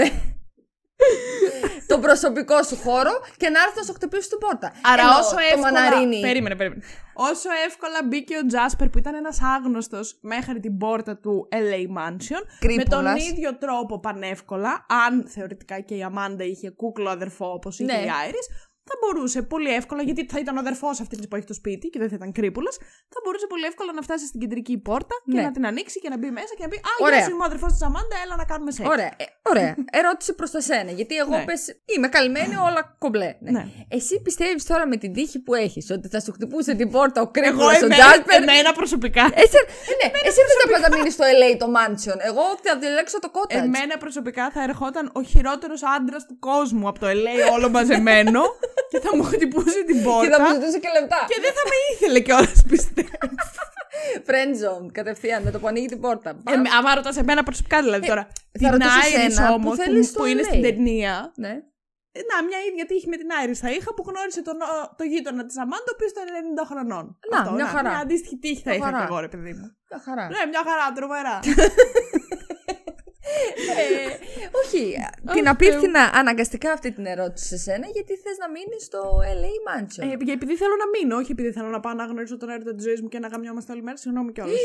τον προσωπικό σου χώρο και να έρθουν να σου χτυπήσουν την πόρτα. Άρα Ενώ όσο το εύκολα. μαναρίνι. Περίμενε, περίμενε. Όσο εύκολα μπήκε ο Τζάσπερ που ήταν ένας άγνωστος μέχρι την πόρτα του LA Mansion. Με τον Κρύπουλας. ίδιο τρόπο πανεύκολα, αν θεωρητικά και η Αμάντα είχε κούκλο αδερφό όπως είχε Ναι. η Άιρις, θα μπορούσε πολύ εύκολα, γιατί θα ήταν ο αδερφός αυτής που έχει το σπίτι και δεν θα ήταν κρύπουλας, θα μπορούσε πολύ εύκολα να φτάσει στην κεντρική πόρτα και Ναι. να την ανοίξει και να μπει μέσα και να πει Α, Ωραία. γεια σου, είμαι ο αδερφός της Αμάντα, έλα να κάνουμε σεξ. Ωραία, ε, ωραία. Ερώτηση προς τα σένα. Γιατί εγώ Ναι. πες, είμαι καλυμμένη, όλα κομπλέ. Ναι. Ναι. Εσύ πιστεύεις τώρα με την τύχη που έχεις ότι θα σου χτυπούσε την πόρτα ο Εγώ κρύπουλα ο εμένα, Τζάσπερ; εμένα προσωπικά. Εσύ, ε, ναι, εσύ δεν θα πας να μείνει στο LA το mansion. Εγώ θα διαλέξω το cottage. Εμένα προσωπικά θα ερχόταν ο χειρότερος άντρας του κόσμου από το LA όλο μαζεμένο και θα μου χτυπούσε την Και θα πόρτα. μου ζητούσε και λεπτά. Και δεν θα με ήθελε κιόλας, πιστεύω. Friend zone, κατευθείαν με το που ανοίγει την πόρτα. Ε, άμα ρωτάς εμένα προσωπικά δηλαδή τώρα. θα την ρωτήσω Iris εσένα, όμω που που, θέλεις που το είναι LA. στην ταινία. Ναι. ε, Να, μια ίδια τύχη με την Iris θα είχα που γνώρισε τον, ο- το γείτονα της Αμάντα, ο οποίος ήταν 90 χρονών. Να, μια χαρά. Μια αντίστοιχη τύχη θα Μια είχα χαρά. κι εγώ, ρε παιδί μου. Μια χαρά. Ναι, μια χαρά, τρομερά. Ε, όχι, Αχ, την Θεέ απίφθηνα αναγκαστικά αυτή την ερώτηση σε σένα γιατί θες να μείνεις στο LA Mansion. ε, επειδή θέλω να μείνω, όχι επειδή θέλω να πάω να γνωρίσω τον έρωτα της ζωής μου και να γαμιόμαστε όλη μέρα. Συγγνώμη κιόλας.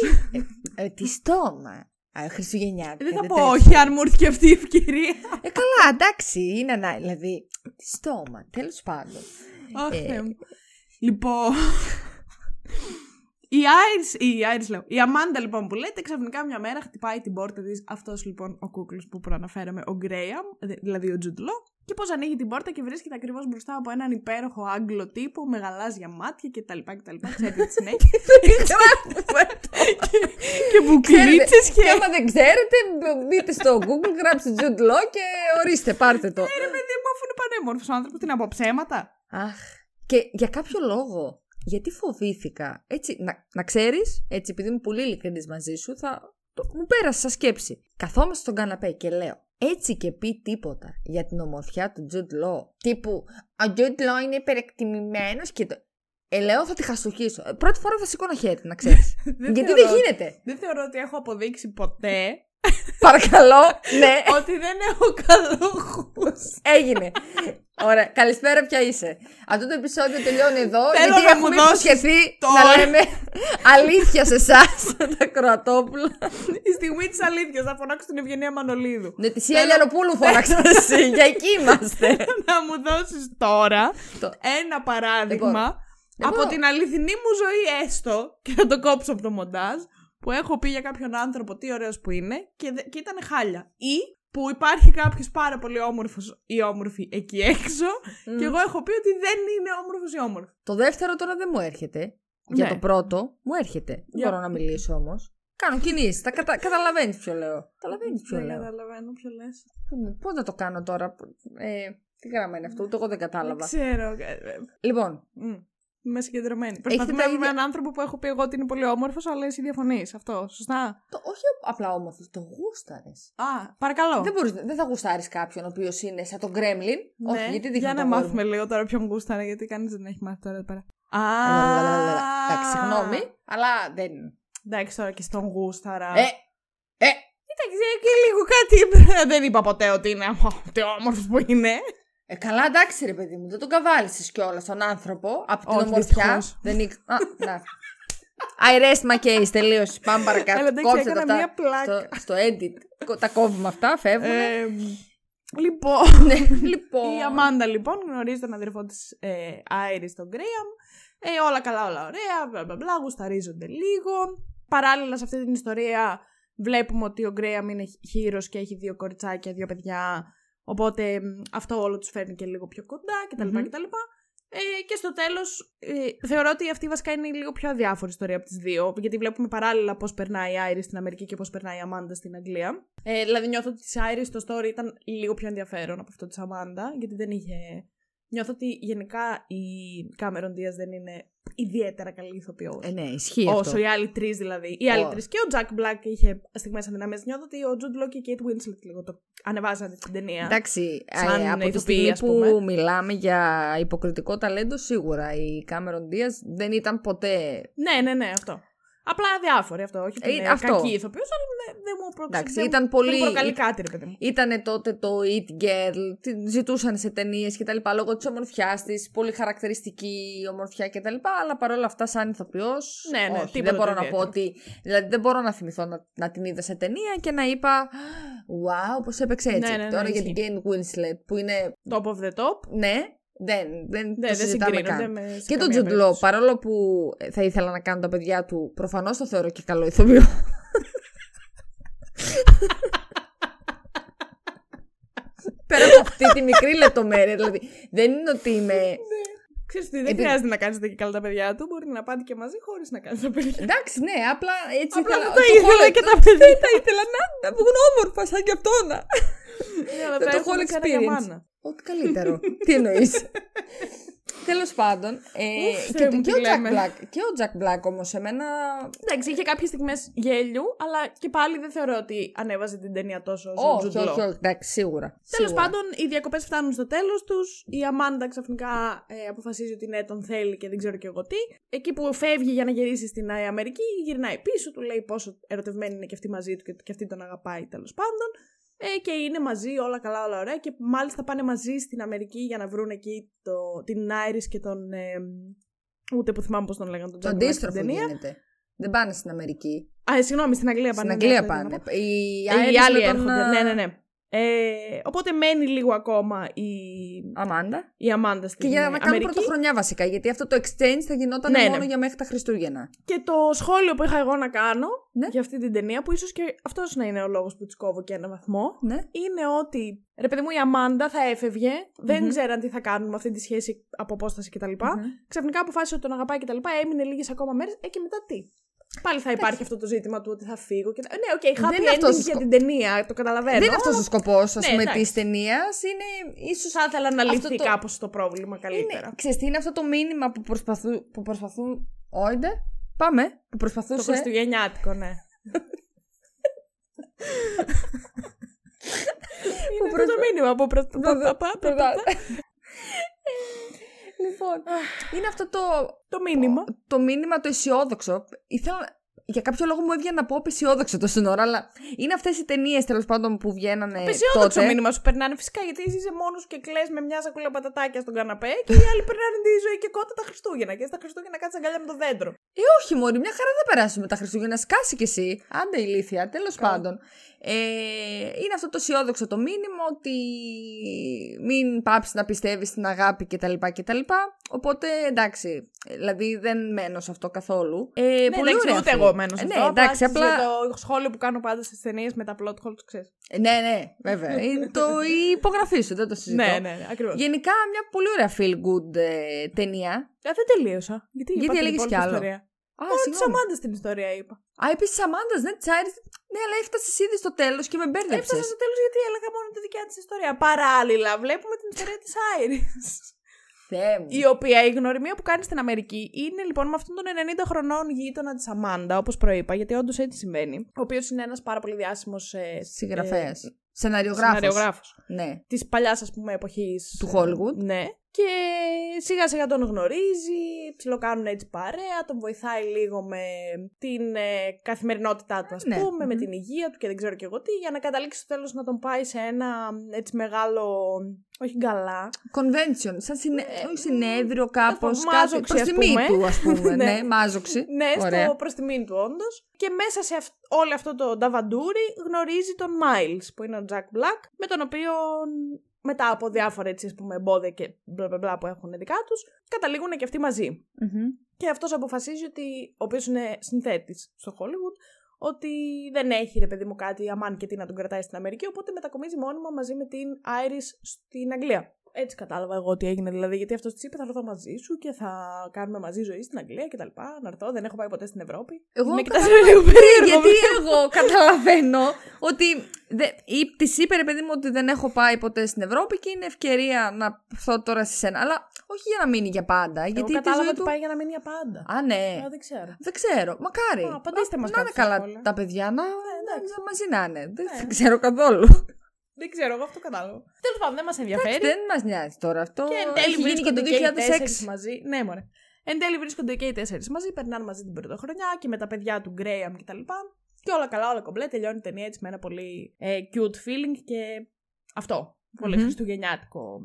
Ε, τι στόμα. Α, Χριστουγεννιάτικα. δεν θα δεν πω τέτοια. όχι αν μου έρθει και αυτή η ευκαιρία. Ε, καλά, εντάξει, είναι να, δηλαδή, τι στόμα, τέλος πάντων. Αχ, Ε, Θεέ μου. Λοιπόν. Η Iris, η Iris λέω, η Αμάντα λοιπόν που λέτε, ξαφνικά μια μέρα χτυπάει την πόρτα της αυτός λοιπόν ο κούκλος που προαναφέραμε, ο Γκρέαμ, δηλαδή ο Τζουντλό, και πώς ανοίγει την πόρτα και βρίσκεται ακριβώς μπροστά από έναν υπέροχο Άγγλο τύπο με γαλάζια μάτια κτλ. κτλ. Ξέρετε τη συνέχεια. και μπουκλίτσες Και και... άμα δεν ξέρετε, μπ- μπείτε στο Google, γράψτε Jude Law και ορίστε, πάρτε το. Ε, ρε παιδί μου, αφού είναι πανέμορφος ο άνθρωπος, τι να πω ψέματα. Αχ. Και για κάποιο λόγο, γιατί φοβήθηκα. Έτσι, να, να ξέρεις, έτσι, επειδή είμαι πολύ ειλικρινής μαζί σου, θα, το, μου πέρασε σαν σκέψη. Καθόμαστε στον καναπέ και λέω, έτσι και πει τίποτα για την ομορφιά του Jude Law. Τύπου, ο Jude Law είναι υπερεκτιμημένος και το... Ε, λέω, θα τη χαστοχίσω. Ε, πρώτη φορά θα σηκώνω χέρι, να ξέρεις. γιατί δεν θεωρώ- γίνεται. Δεν θεωρώ ότι έχω αποδείξει ποτέ Παρακαλώ, ναι. ότι δεν έχω καλό γούστο. Έγινε. Ωραία. Καλησπέρα, ποια είσαι. Αυτό το επεισόδιο τελειώνει εδώ. Θέλω γιατί να έχουμε μου δώσεις υποσχεθεί τώρα. να λέμε αλήθεια σε εσάς, τα Κροατόπουλα. Η στιγμή της αλήθειας θα φωνάξω την Ευγενία Μανολίδου. Ναι, τη Σία Λιανοπούλου φώναξα εσύ. Για εκεί είμαστε. να μου δώσεις τώρα Το- ένα παράδειγμα Δεν από μπορώ. την αληθινή μου ζωή έστω και θα το κόψω από το μοντάζ που έχω πει για κάποιον άνθρωπο τι ωραίος που είναι και, δε- και ήταν χάλια. Ή που υπάρχει κάποιος πάρα πολύ όμορφος ή όμορφη εκεί έξω και εγώ έχω πει ότι δεν είναι όμορφος ή όμορφη. Το δεύτερο τώρα δεν μου έρχεται. Για Ναι. το πρώτο μου έρχεται. Δεν Για- μπορώ να μιλήσω όμως. Κάνω κινήσεις. Κατα... Καταλαβαίνεις ποιο λέω. Καταλαβαίνεις ποιο Δεν λέω. καταλαβαίνω ποιο λες. Πώς να το κάνω τώρα; Ε, τι γράμμα είναι αυτό, ούτε εγώ δεν Δεν κατάλαβα. ξέρω. ε, ε, Λοιπόν, μ, Είμαι συγκεντρωμένη. Προσπαθούμε τα να βρούμε ίδια- έναν άνθρωπο που έχω πει εγώ ότι είναι πολύ όμορφος, αλλά εσύ διαφωνείς. Αυτό. Σωστά; το, όχι απλά όμορφος, το γούσταρες. Α, παρακαλώ. Δεν, μπορείς, δεν θα γουστάρεις κάποιον ο οποίος είναι σαν τον Γκρέμλιν. Ναι, Όχι, γιατί δείχνει Για να τον κόσμο. μάθουμε λίγο τώρα ποιον γούσταρα, γιατί κανείς δεν έχει μάθει τώρα εδώ πέρα. Α, Εντάξει, συγγνώμη, αλλά δεν. Εντάξει, τώρα και στον γούσταρα. Ε, ε, Εντάξει, και λίγο κάτι. δεν είπα ποτέ ότι είναι ότι όμορφος που είναι. Ε, καλά, εντάξει, ρε παιδί μου, δεν τον καβάλισες κιόλας τον άνθρωπο από την Όχι, ομορφιά. δυστυχώς. Δεν ήξ- Α, να. I rest my case, τελείωσε. Πάμε παρακάτω. Αλλά εντάξει, Κόψτε έκανα τα μία πλάκα. Στο, στο edit. Κο- Τα κόβουμε αυτά, φεύγουν. Ε, λοιπόν, ναι, λοιπόν. η Αμάντα λοιπόν γνωρίζει τον αδερφό της ε, Άιρη, τον Γκρέαμ. Ε, όλα καλά, όλα ωραία, μπλα μπλα μπλα, γουσταρίζονται λίγο. Παράλληλα σε αυτή την ιστορία βλέπουμε ότι ο Γκρέαμ είναι χείρος και έχει δύο κοριτσάκια, δύο παιδιά. Οπότε μ, αυτό όλο τους φέρνει και λίγο πιο κοντά κτλ. Μμμ. κτλ. Ε, και στο τέλος ε, θεωρώ ότι αυτή βασικά είναι η λίγο πιο αδιάφορη ιστορία από τις δύο. Γιατί βλέπουμε παράλληλα πώς περνάει η Άιρη στην Αμερική και πώς περνάει η Αμάντα στην Αγγλία. Ε, δηλαδή νιώθω ότι της Άιρη το story ήταν λίγο πιο ενδιαφέρον από αυτό της Αμάντα. Γιατί δεν είχε... Νιώθω ότι γενικά η Κάμερον Diaz δεν είναι ιδιαίτερα καλή ηθοποιός. Ε, ναι, ισχύει Όσο αυτό. οι άλλοι τρεις δηλαδή. Οι άλλοι Ω. τρεις. Και ο Jack Black είχε στιγμές αδυναμίε. Νιώθω ότι ο Jude Law και η Kate Winslet λίγο το ανεβάζανε την ταινία. Εντάξει, Σαν ε, από τη ηθοποιοί, στιγμή ας που πούμε. μιλάμε για υποκριτικό ταλέντο, σίγουρα η Cameron Diaz δεν ήταν ποτέ. Ναι, ναι, ναι, αυτό. Απλά αδιάφοροι αυτό. Όχι ότι Ε, είναι αυτό. κακή ηθοποιό, αλλά δεν, δεν μου προξε... Εντάξει, δεν- ήταν πολύ- Δεν μου προκαλεί κάτι, ρε παιδί μου. Ήτανε τότε το It Girl, τη ζητούσαν σε ταινίες κτλ. λόγω της ομορφιάς της, πολύ χαρακτηριστική η ομορφιά κτλ. Αλλά παρόλα αυτά, σαν ηθοποιός. Ναι, ναι, όχι, τίποτα δεν μπορώ το να πω ιδιαίτερο. ότι. Δηλαδή, δεν μπορώ να θυμηθώ να, να την είδα σε ταινία και να είπα. Wow, πώς έπαιξε έτσι. Ναι, ναι, ναι, Τώρα για ισχύει. την Kate Winslet που είναι. Top of the top. Ναι, Δεν, δεν, Ναι, το δεν συζητάμε συγκρίνονται καν. με σε Και τον καμία Τζοντλό, περίπτωση. παρόλο που θα ήθελα να κάνω τα παιδιά του, προφανώς το θεωρώ και καλό ηθοποιό. Πέρα από αυτή τη μικρή λεπτομέρεια. Δηλαδή, δεν είναι ότι είμαι. Ξέρεις τι, δεν Επειδή- χρειάζεται να κάνετε και καλά τα παιδιά του. Μπορεί να πάτε και μαζί χωρίς να κάνετε τα παιδιά. Εντάξει, ναι, απλά έτσι Απλά ήθελα. δεν τα το ήθελα whole- και το- τα παιδιά. Δεν τα ήθελα να, να βγουν όμορφα σαν κι αυτό να. Ναι, αλλά Το τα whole έχουμε ξανά για experience. μάνα. Ό,τι καλύτερο. Τι εννοείς; Τέλος πάντων. Ε, Ουφ, και, Θεέ το- μου, και, τι ο Jack λέμε. Black, και ο Jack Black όμως, εμένα. Εντάξει, είχε κάποιες στιγμές γέλιου, αλλά και πάλι δεν θεωρώ ότι ανέβαζε την ταινία τόσο όσο ο Όχι, Jude Law. όχι, όχι. Εντάξει, σίγουρα. Τέλος Σίγουρα. πάντων, οι διακοπές φτάνουν στο τέλος τους. Η Αμάντα ξαφνικά ε, αποφασίζει ότι ναι, τον θέλει και δεν ξέρω και εγώ τι. Εκεί που φεύγει για να γυρίσει στην ε, Αμερική, γυρνάει πίσω, του λέει πόσο ερωτευμένη είναι και αυτή μαζί του και, και αυτή τον αγαπάει τέλος πάντων. Ε, και είναι μαζί, όλα καλά, όλα ωραία. Και μάλιστα πάνε μαζί στην Αμερική για να βρουν εκεί το, την Άιρις και τον. Ε, ούτε που θυμάμαι πώς τον λέγανε τον Το Jack Black στην αντίστροφο ταινία. γίνεται. Δεν πάνε στην Αμερική. Α, ε, συγγνώμη, στην Αγγλία Στην πάνε. ναι, Αγγλία αυτό ήθελα να πάνε. πω. Οι, Ε, Οι Iris άλλοι με τον, έρχονται. α, Ναι, ναι, ναι. Ε, οπότε μένει λίγο ακόμα η, Αμάντα. η Αμάντα στην Και για να κάνουμε Αμερική. πρωτοχρονιά βασικά. Γιατί αυτό το exchange θα γινόταν Ναι, ναι. μόνο για μέχρι τα Χριστούγεννα. Και το σχόλιο που είχα εγώ να κάνω Ναι. για αυτή την ταινία, που ίσως και αυτός να είναι ο λόγος που τη κόβω και ένα βαθμό, Ναι. είναι ότι ρε παιδί μου η Αμάντα θα έφευγε, δεν Μμμ. ξέραν τι θα κάνουν με αυτή τη σχέση από απόσταση κτλ. Μμμ. Ξαφνικά αποφάσισε ότι τον αγαπάει κτλ. Έμεινε λίγες ακόμα μέρες. Ε, και μετά τι; Πάλι θα υπάρχει αυτό το ζήτημα του ότι θα φύγω. Και... τα- Ναι, οκ, Δεν happy είναι αυτός ending ο για σκο- την ταινία, το καταλαβαίνω. Δεν είναι αυτός ο σκοπός, ας Ναι, πούμε, εντάξει. της ταινίας. Είναι ίσως. Θα ήθελα να Αυτό λυθεί το- κάπως το πρόβλημα καλύτερα. Είναι, ξέρεις τι είναι αυτό το μήνυμα που προσπαθούν. Που προσπαθούν όιντε. Πάμε. Που Το προσπαθούσε. Χριστουγεννιάτικο, ναι. Είναι αυτό το μήνυμα που προ... πα- πα- πα- πα- πα- Λοιπόν, είναι αυτό το, Το μήνυμα. το μήνυμα το αισιόδοξο. Ήθελα. Για κάποιο λόγο μου έβγαινε να πω αισιόδοξο το σύνορα, αλλά είναι αυτές οι ταινίες τέλος πάντων που βγαίνανε Απεσιόδοξο τότε. μήνυμα σου περνάνε φυσικά γιατί εσύ είσαι μόνος και κλε με μια σακούλα πατατάκια στον καναπέ και οι άλλοι περνάνε τη ζωή και κότα τα Χριστούγεννα. Και στα Χριστούγεννα κάτσε αγκαλιά με το δέντρο. Ε, όχι, Μωρή, μια χαρά θα περάσουμε τα Χριστούγεννα. Σκάσει κι εσύ. Άντε ηλίθεια, τέλος Καλά. πάντων. Ε, είναι αυτό το αισιόδοξο το μήνυμα ότι μην πάψεις να πιστεύεις στην αγάπη κτλ. κτλ. Οπότε εντάξει, δηλαδή δεν μένω σε αυτό καθόλου. Ε, ναι, πολύ εντάξει, ωραία ούτε αυτή. εγώ μένω σε Ε, αυτό. Ναι, εντάξει, απλά... απλά. Το σχόλιο που κάνω πάντα στις ταινίες με τα plot holes, ξέρεις. Ε, Ναι, ναι, βέβαια. Είναι το, η υπογραφή σου, δεν το συζητώ. ναι, ναι, ναι, ακριβώς. Γενικά μια πολύ ωραία feel good ε, ταινία. δεν τελείωσα. Γιατί, Γιατί είπα την έλεγες υπόλοιπη κι άλλο; Ιστορία; Α, Μόνο της συγγνώμη. Αμάντα την ιστορία είπα. Α, επίση Αμάντα, ναι, της Άιρις. Ναι, αλλά έφτασες ήδη στο τέλος και με μπέρδεψες. Έφτασα στο τέλος γιατί έλεγα μόνο τη δικιά της ιστορία. Παράλληλα, βλέπουμε την ιστορία της Άιρης. Θεέ μου. Η οποία η γνωριμία που κάνει στην Αμερική είναι λοιπόν με αυτόν τον 90 χρονών γείτονα της Αμάντα, όπως προείπα, γιατί όντως έτσι συμβαίνει. Ο οποίος είναι ένας πάρα πολύ διάσημος ε, Συγγραφέας. Σεναριογράφος. Σεναριογράφος. Ναι. Της παλιάς, ας πούμε, εποχής. Του Hollywood. Ναι. Και σιγά σιγά τον γνωρίζει, ψιλοκάνουν έτσι παρέα, τον βοηθάει λίγο με την ε, καθημερινότητά του, ας Ναι. πούμε, με Μμμ. την υγεία του και δεν ξέρω και εγώ τι, για να καταλήξει στο τέλος να τον πάει σε ένα έτσι μεγάλο. Όχι γκαλά. Convention. Σαν συνε... Ε, όχι συνέδριο κάπως. μάζοξη, Προ ας τιμή πούμε. του, ας πούμε. Ναι. ναι, μάζοξη. Ναι, Ωραία. στο προς τιμήν του όντως. Και μέσα σε αυ- όλο αυτό το νταβαντούρι γνωρίζει τον Miles, που είναι ο Jack Black, με τον οποίο μετά από διάφορα έτσι, ας πούμε, εμπόδια και μπλα μπλα μπλα που έχουν δικά τους, καταλήγουν και αυτοί μαζί. Μμμ. Και αυτός αποφασίζει ότι, ο οποίος είναι συνθέτης στο Hollywood, ότι δεν έχει ρε παιδί μου κάτι αμάν και τι να τον κρατάει στην Αμερική, οπότε μετακομίζει μόνιμα μαζί με την Iris στην Αγγλία. Έτσι κατάλαβα εγώ τι έγινε δηλαδή, γιατί αυτός της είπε: Θα έρθω μαζί σου και θα κάνουμε μαζί ζωή στην Αγγλία κτλ. Να έρθω, δεν έχω πάει ποτέ στην Ευρώπη. Εγώ με κατάλαβα- κοιτάζει λίγο περίεργο. Γιατί εγώ καταλαβαίνω ότι της είπε ρε παιδί μου ότι δεν έχω πάει ποτέ στην Ευρώπη και είναι ευκαιρία να έρθω τώρα σε σένα. Αλλά όχι για να μείνει για πάντα. Εγώ γιατί τη κατάλαβα ζωή ότι του. πάει για να μείνει για πάντα. Α, ναι. Α, δεν ξέρω. Δεν ξέρω. Μακάρι. Α, απαντήστε μας να είναι κάτι στα καλά σχόλια. τα παιδιά να, εντάξει. να μαζί να είναι. Δεν Ναι. ξέρω καθόλου. Δεν ξέρω, εγώ αυτό κατάλαβα. Τέλος πάντων, δεν μας ενδιαφέρει. Δεν μας νοιάζει τώρα αυτό. Και εν τέλει Έχει γίνει και το βρίσκονται και οι τέσσερις 2006. μαζί. Ναι, μωρέ. Εν τέλει βρίσκονται και οι τέσσερις μαζί, περνάνε μαζί την πρωτοχρονιά και με τα παιδιά του Γκρέαμ κτλ. Και όλα καλά, όλα κομπλέ. Τελειώνει η ταινία έτσι με ένα πολύ ε, cute feeling και αυτό. Πολύ Μμμ. χριστουγεννιάτικο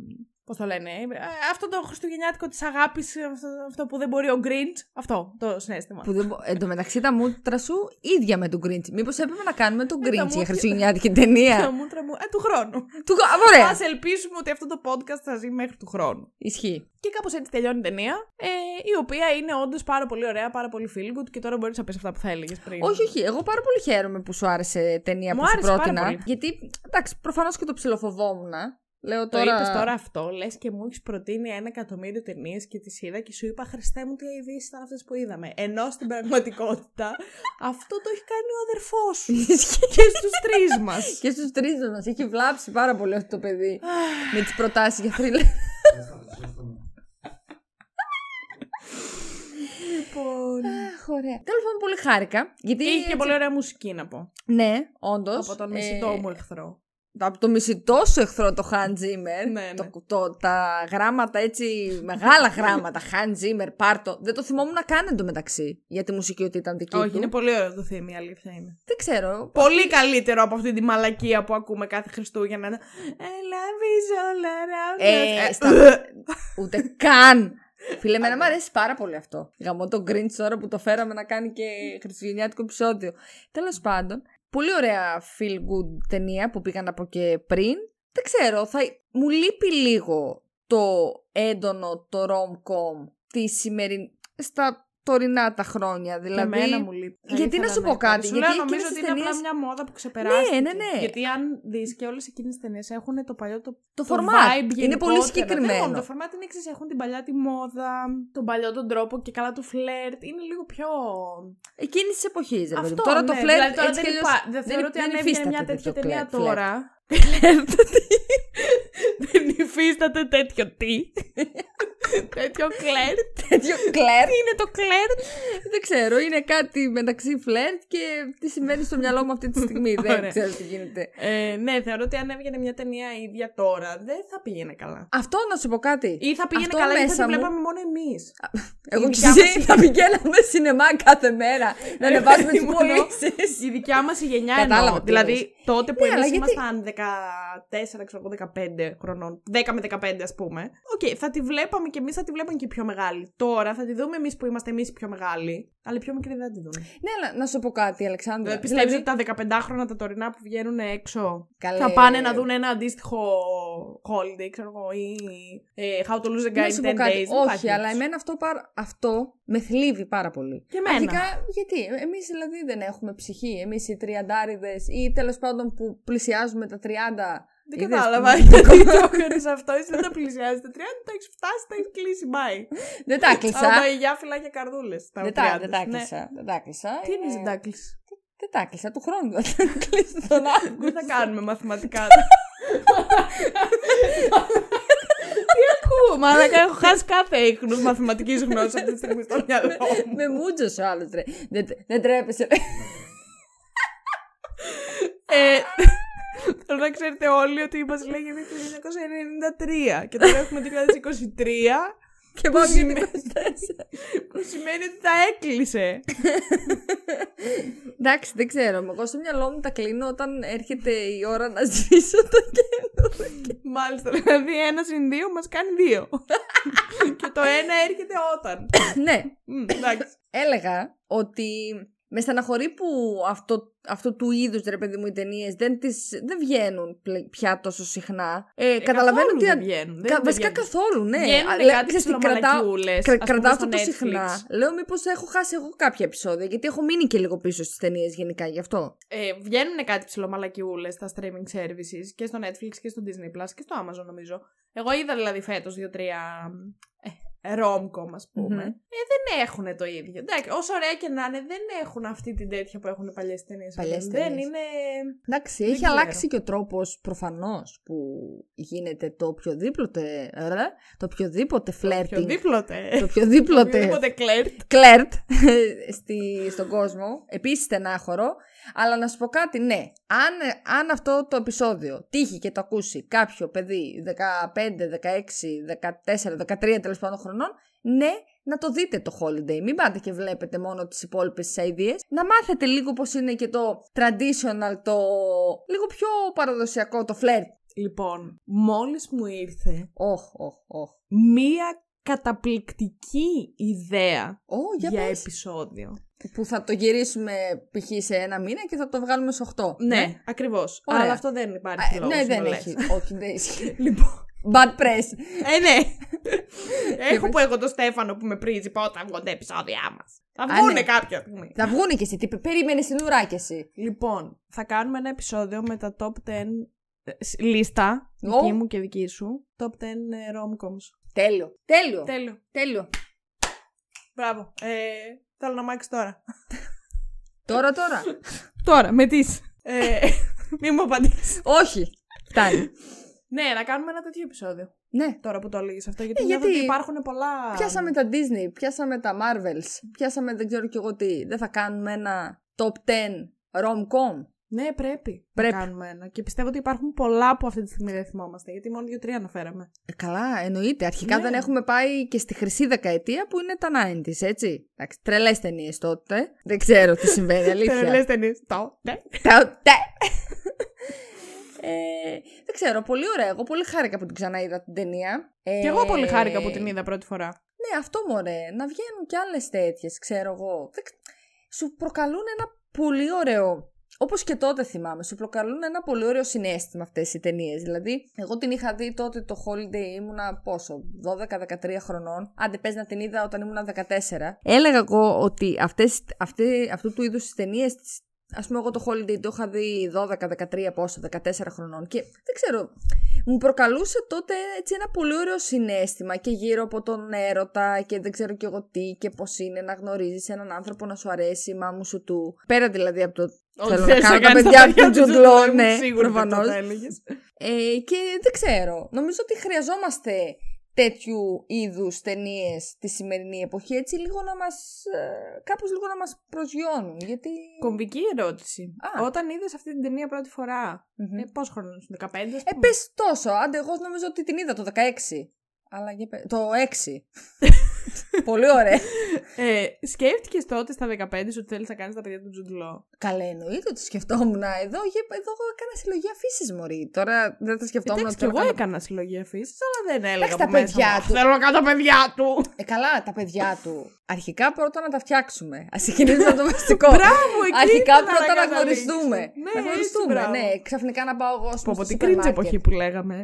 Πώς το λένε, ε, αυτό το χριστουγεννιάτικο της αγάπης, αυτό, αυτό που δεν μπορεί ο Grinch. Αυτό το συνέστημα. Που δεν... μπο- Εν τω μεταξύ τα μούτρα σου ίδια με τον Grinch. Μήπως έπρεπε να κάνουμε τον Ε, τα Grinch για μούτρα- χριστουγεννιάτικη Τα ταινία. μούτρα μου. Ε, του χρόνου. του... Α, Ωραία. Α ελπίσουμε ότι αυτό το podcast θα ζει μέχρι του χρόνου. Ισχύει. Και κάπως έτσι τελειώνει η ταινία, ε, η οποία είναι όντως πάρα πολύ ωραία, πάρα πολύ feel good και τώρα μπορείς να πεις αυτά που θα έλεγες πριν. Όχι, όχι. Εγώ πάρα πολύ χαίρομαι που σου άρεσε ταινία Μου που σου άρεσε πάρα πρότεινα. πολύ. Γιατί, εντάξει, προφανώς και το ψιλοφοβόμουν. Λέω Το τώρα. είπες τώρα αυτό, λες και μου έχεις προτείνει ένα εκατομμύριο ταινίες και τις είδα και σου είπα Χριστέ μου τι ειδήσεις ήταν αυτές που είδαμε. Ενώ στην πραγματικότητα αυτό το έχει κάνει ο αδερφός σου. και στους τρεις μας. και στους τρεις μας έχει βλάψει πάρα πολύ αυτό το παιδί. με τις προτάσεις για θρύλε. λοιπόν. Αχ, ωραία. Τέλος πάντων, πολύ χάρηκα. Γιατί. Και είχε και έτσι- πολύ ωραία μουσική να πω. Ναι, όντως. Από τον μισητό μου εχθρό. Από το μισητό σου εχθρό το Hans Zimmer. Ναι, ναι. Το, το, τα γράμματα έτσι, μεγάλα γράμματα. Hans Zimmer, πάρτο. Δεν το θυμόμουν να κάνει εντωμεταξύ για τη μουσική ότι ήταν δική Όχι, του. είναι πολύ ωραίο το θύμη, η αλήθεια είναι. Δεν ξέρω. Πολύ καλύτερο από αυτή τη μαλακία που ακούμε κάθε Χριστούγεννα. Ε, love is all around us. Ε, στα- Ούτε καν. Φίλε, εμένα μου αρέσει πάρα πολύ αυτό. Γαμώ τον Grinch τώρα που το φέραμε να κάνει και χριστουγεννιάτικο επεισόδιο. Τέλος πάντων, πολύ ωραία feel good ταινία που πήγα να πω και πριν. Δεν ξέρω, θα... μου λείπει λίγο το έντονο, το rom-com της σημερινή. στα τωρινά τα χρόνια. Και Δηλαδή. εμένα μου λείπει. Θα γιατί να ήθελα σου πω υπάρχει. κάτι, Σου γιατί λέω, νομίζω εκείνες ότι τις είναι απλά ταινίες- μια μόδα που ξεπεράστηκε. Ναι, ναι, ναι. Γιατί αν δεις και όλες εκείνες τις ταινίες έχουν το παλιό το. Το format vibe είναι πολύ γενικότερα. συγκεκριμένο. Δεν, το format είναι εξή. Έχουν την παλιά τη μόδα, τον παλιό τον τρόπο και καλά του φλερτ. Είναι λίγο πιο. Εκείνης της εποχής, ρε παιδί μου. Αυτό, Τώρα το ναι. φλερτ Δηλαδή, τώρα έτσι δεν, κι αλλιώς υπά... δεν θεωρώ ότι αν έβγαινε υφίσταται μια τέτοια τέτοιο ταινία φλερτ. τώρα. δεν υφίσταται τέτοιο τι. τέτοιο κλέρτ. τέτοιο κλέρ. Τι είναι το κλέρτ. Δεν ξέρω, είναι κάτι μεταξύ φλερτ και τι συμβαίνει στο μυαλό μου αυτή τη στιγμή. δεν Ωραία. ξέρω τι γίνεται. Ε, ναι, θεωρώ ότι αν έβγαινε μια ταινία ίδια τώρα, δεν θα πήγαινε καλά. Αυτό να σου πω κάτι. Ή θα πήγαινε Αυτό καλά ή θα μέσα τη μου- βλέπαμε μόνο εμείς. Εγώ η και δικιά εσύ μας- θα πηγαίναμε σινεμά κάθε μέρα να ανεβάζουμε τις παιδί μου, πωλήσεις. Η δικιά μας η γενιά Κατάλαβα εννοώ. τι Δηλαδή λες. τότε που Ναι, αλλά εμείς γιατί- ήμασταν 14, ξέρω εγώ, 15 χρονών. 10 με 15, ας πούμε. Οκ, θα τη βλέπαμε και εμείς θα τη βλέπαμε και οι πιο μεγάλοι. Τώρα θα τη δούμε εμείς που είμαστε εμείς οι πιο μεγάλοι. Αλλά οι πιο μικροί δεν θα τη δουν. Ναι, αλλά να σου πω κάτι, Αλεξάνδρα. Δηλαδή πιστεύεις ότι τα 15χρονα τα τωρινά που βγαίνουν έξω Καλέ. θα πάνε να δουν ένα αντίστοιχο holiday, ξέρω εγώ, ή ε, How to lose a guy Να in 10 σου πω days. κάτι. Δεν υπάρχει Όχι, αλλά περίπτωση. εμένα αυτό, παρα- αυτό με θλίβει πάρα πολύ. Και εμένα. Αρχικά, γιατί; Εμείς δηλαδή δεν έχουμε ψυχή. Εμείς οι τριαντάριδες ή τέλος πάντων που πλησιάζουμε τα 30. Δεν είδες κατάλαβα που- γιατί το έκανες αυτό. Εσύ δεν τα πλησιάζεις. Τα 30 τα έχεις φτάσει, τα έχεις κλείσει. Bye. Δεν τα κλείσα. Από υγειά φυλάκια καρδούλες. Δεν τα, δεν τα κλείσα. Δεν τα κλείσα. Ναι. Τι είναι Ε, δεν τα κλείσει. Δεν τα κλείσα. Του χρόνου θα τα κλείσω τον Αύγουστο. Δεν θα κάνουμε μαθηματικά. Τι ακούω, μαλάκα, έχω χάσει κάθε ίχνος μαθηματικής γνώσης αυτή τη στιγμή στο μυαλό μου. Με μούτζο ο άλλος, ρε. Δεν, δεν τρέπεσαι. Ρε. Ε, Θέλω να ξέρετε όλοι ότι μας λέγεται το 1993 και τώρα έχουμε 2023 Και πάμε για σημαίνει- την 24. που σημαίνει ότι τα έκλεισε. Εντάξει, δεν ξέρω. Εγώ στο μυαλό μου τα κλείνω όταν έρχεται η ώρα να σβήσω το καινούργιο. Μάλιστα, δηλαδή ένα συν δύο μας κάνει δύο. και το ένα έρχεται όταν. ναι, Μμ, Εντάξει. έλεγα ότι με στεναχωρεί που αυτό, αυτό του είδους ρε παιδί μου οι ταινίες δεν, τις, δεν βγαίνουν πλε- πια τόσο συχνά. Ε, καταλαβαίνω καθόλου ότι. δεν αν- βγαίνουν, Κα- δεν βασικά βγαίνουν. καθόλου, ναι. Βγαίνουν Αλλά, κάτι ξέρεις τι, κρατάω, ψιλομαλακιούλες, κρα- ας πούμε, κρατάω στο αυτό τόσο Netflix. συχνά. Λέω μήπως έχω χάσει εγώ κάποια επεισόδια, γιατί έχω μείνει και λίγο πίσω στις ταινίες γενικά γι' αυτό. Ε, βγαίνουν κάτι ψιλομαλακιούλες στα streaming services και στο Netflix και στο Disney Plus και στο Amazon νομίζω. Εγώ είδα δηλαδή φέτος δύο-τρία ε, rom-com ας πούμε. Μμμ. Ε, δεν έχουν το ίδιο. Εντάξει, όσο ωραία και να είναι, δεν έχουν αυτή την τέτοια που έχουν παλιές ταινίες. Παλιές Δεν ταινίες. είναι... Εντάξει, Δεν έχει ξέρω. αλλάξει και ο τρόπος προφανώς που γίνεται το οποιοδήποτε. ε, το οποιοδήποτε flirting. Οποιοδήποτε. Το οποιοδήποτε Οποιοδήποτε κλέρτ. κλέρτ στη, στον κόσμο. Επίσης στενάχωρο. Αλλά να σου πω κάτι, ναι. Αν, αν αυτό το επεισόδιο τύχει και το ακούσει κάποιο παιδί 15, 16, 14, 13 τέλος πάντων χρονών, ναι, να το δείτε το holiday. Μην πάτε και βλέπετε μόνο τις υπόλοιπες αειδίε. Να μάθετε λίγο πώς είναι και το traditional, το λίγο πιο παραδοσιακό, το flirt. Λοιπόν, μόλις μου ήρθε Όχ, όχ, όχ. μία καταπληκτική ιδέα Ω, για, για πες. επεισόδιο. Που θα το γυρίσουμε π.χ. σε ένα μήνα και θα το βγάλουμε σε 8. Ναι, ακριβώς. Ωραία. Αλλά αυτό δεν υπάρχει Α, λόγος ναι, να δεν το έχει. λες. Όχι, δεν ισχύει. Λοιπόν, Bad press. ε, ναι. Έχω πες. που εγώ το Στέφανο που με πρίζει πότε θα βγουν τα επεισόδια μας. Θα Α, βγουνε ναι. κάποια στιγμή. θα βγούνε κι εσύ. Τι περίμενες στην ουρά κι εσύ. Λοιπόν, θα κάνουμε ένα επεισόδιο με τα top 10 ε, σ- λίστα, Ω. δική μου και δική σου. Top 10 ε, rom-coms. Τέλειο. Τέλειο. Τέλειο. Τέλειο. Μπράβο. Ε, θέλω να μάξει τώρα. Τώρα, τώρα. Τώρα, με τις. Ε, μη μου απαντήσεις. Όχι. Φτάνει. Ναι, να κάνουμε ένα τέτοιο επεισόδιο. ναι. Τώρα που το έλεγες αυτό. Γιατί, Ε, νιώθω γιατί ότι υπάρχουν πολλά. Πιάσαμε τα Disney, πιάσαμε τα Marvels, πιάσαμε δεν ξέρω κι εγώ τι. Δεν θα κάνουμε ένα top 10 rom-com. Ναι, πρέπει, Πρέπει. να κάνουμε ένα. Και πιστεύω ότι υπάρχουν πολλά που αυτή τη στιγμή δεν θυμόμαστε. Γιατί μόνο δύο-τρία αναφέραμε. Ε, καλά, εννοείται. Αρχικά Ναι. δεν έχουμε πάει και στη χρυσή δεκαετία που είναι τα 90s, έτσι. Εντάξει, τρελές ταινίες τότε. Δεν ξέρω τι συμβαίνει, αλήθεια. Λε ταινίες. Το. Ναι. Τότε. ε, δεν ξέρω, πολύ ωραία. Εγώ πολύ χάρηκα που την ξαναείδα την ταινία. Ε, Και εγώ πολύ χάρηκα που την είδα πρώτη φορά. Ναι, αυτό μωρέ. Να βγαίνουν κι άλλες τέτοιες, ξέρω εγώ. Δεν ξ- Σου προκαλούν ένα πολύ ωραίο. Όπως και τότε θυμάμαι, σου προκαλούν ένα πολύ ωραίο συνέστημα αυτές οι ταινίες. Δηλαδή, εγώ την είχα δει τότε το Holiday, ήμουνα πόσο, 12-13 χρονών. Άντε, πες να την είδα όταν ήμουνα 14. Έλεγα εγώ ότι αυτές, αυτέ, αυτού του είδους τις ταινίες, ας πούμε, εγώ το Holiday το είχα δει 12-13 πόσο, 14 χρονών. Και δεν ξέρω, μου προκαλούσε τότε έτσι ένα πολύ ωραίο συνέστημα και γύρω από τον έρωτα και δεν ξέρω κι εγώ τι και πώς είναι να γνωρίζεις έναν άνθρωπο να σου αρέσει η μάμου σου του. Πέρα δηλαδή από το θέλω να θες κάνω τα κάνεις παιδιά του Jude Τζουντλό, Law, ναι, ήμουν σίγουρη ότι αυτό προφανώς. θα έλεγες. Ε, και δεν ξέρω, νομίζω ότι χρειαζόμαστε τέτοιου είδους ταινίες τη σημερινή εποχή έτσι λίγο να μας, ε, κάπως λίγο να μας προσγειώνουν γιατί... Κομβική ερώτηση. Α. Όταν είδες αυτή την ταινία πρώτη φορά, Μμμ. ε, πόσος χρόνος ήσουν, 15, ας Ε, πούμε; πες τόσο. Άντε, εγώ νομίζω ότι την είδα το 16. Αλλά για πε- το 6. Πολύ ωραία. Ε, Σκέφτηκες τότε στα 15 σου ότι θέλεις να κάνεις τα παιδιά του Τζουντλό; Καλά, εννοείται ότι σκεφτόμουν. Εδώ, γε- εδώ εγώ έκανα συλλογή αφήσει, Μωρή. Τώρα δεν θα σκεφτόμουν Εντάξει, ότι και θέλω εγώ να κάνω- έκανα συλλογή αφήσει, αλλά δεν έλεγα Εντάξει, από τα μέσα παιδιά μου, του. Θέλω να κάνω τα παιδιά του. Ε, καλά, τα παιδιά του. Αρχικά πρώτα να τα φτιάξουμε. Α ξεκινήσουμε από το βασικό. Μπράβο, εκεί Αρχικά ήθελα πρώτα να καταλήξω. γνωριστούμε. Ναι, να έτσι, γνωριστούμε, μπράβο. ναι. Ξαφνικά να πάω εγώ Πω, στο πω, τι σούπερ κρίντζ μάρκετ. εποχή που λέγαμε.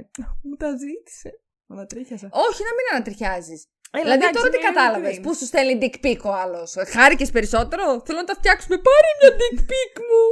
Μου τα ζήτησε. Μου τα τρίχιασα. Όχι, να μην ανατριχιάζεις. Έλα, Δηλαδή εντάξει, τώρα τι είναι κατάλαβες, cringe. Πού σου στέλνει dick pic ο άλλος. Χάρηκες περισσότερο; Θέλω να τα φτιάξουμε. Πάρε μια dick pic μου.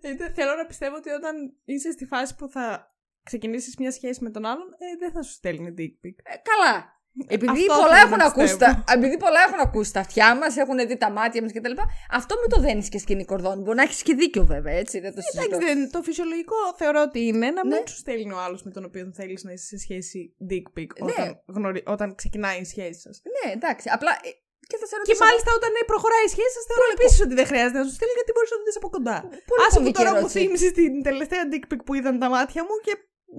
Ε, θέλω να πιστεύω ότι όταν είσαι στη φάση που θα ξεκινήσεις μια σχέση με τον άλλον, ε, δεν θα σου στέλνει dick pic. Ε, καλά. Επειδή Αυτό πολλά, θέλω έχουν να ακούσει πιστεύω. τα, επειδή πολλά έχουν ακούσει τα αυτιά μας, έχουν δει τα μάτια μας κτλ. Αυτό μην το δένεις και σκηνή κορδόν. Μπορεί να έχεις και δίκιο βέβαια, έτσι. Δεν το συζητώ. Εντάξει, δεν- το φυσιολογικό θεωρώ ότι είναι να μην Ναι. σου στέλνει ο άλλος με τον οποίο θέλεις να είσαι σε σχέση dick pic Ναι. όταν, γνωρι... όταν ξεκινάει η σχέση σας. Ναι, εντάξει. Απλά. ε, Και θα σε Και ρωτήσω. μάλιστα όταν ε, προχωράει η σχέση σας, θεωρώ επίσης ότι δεν χρειάζεται να σου στείλει γιατί μπορείς να το δεις από κοντά. Πολύ Άσε που κομβική τώρα μου ερώτηση. θύμισε την τελευταία dick pic που είδαν τα μάτια μου και.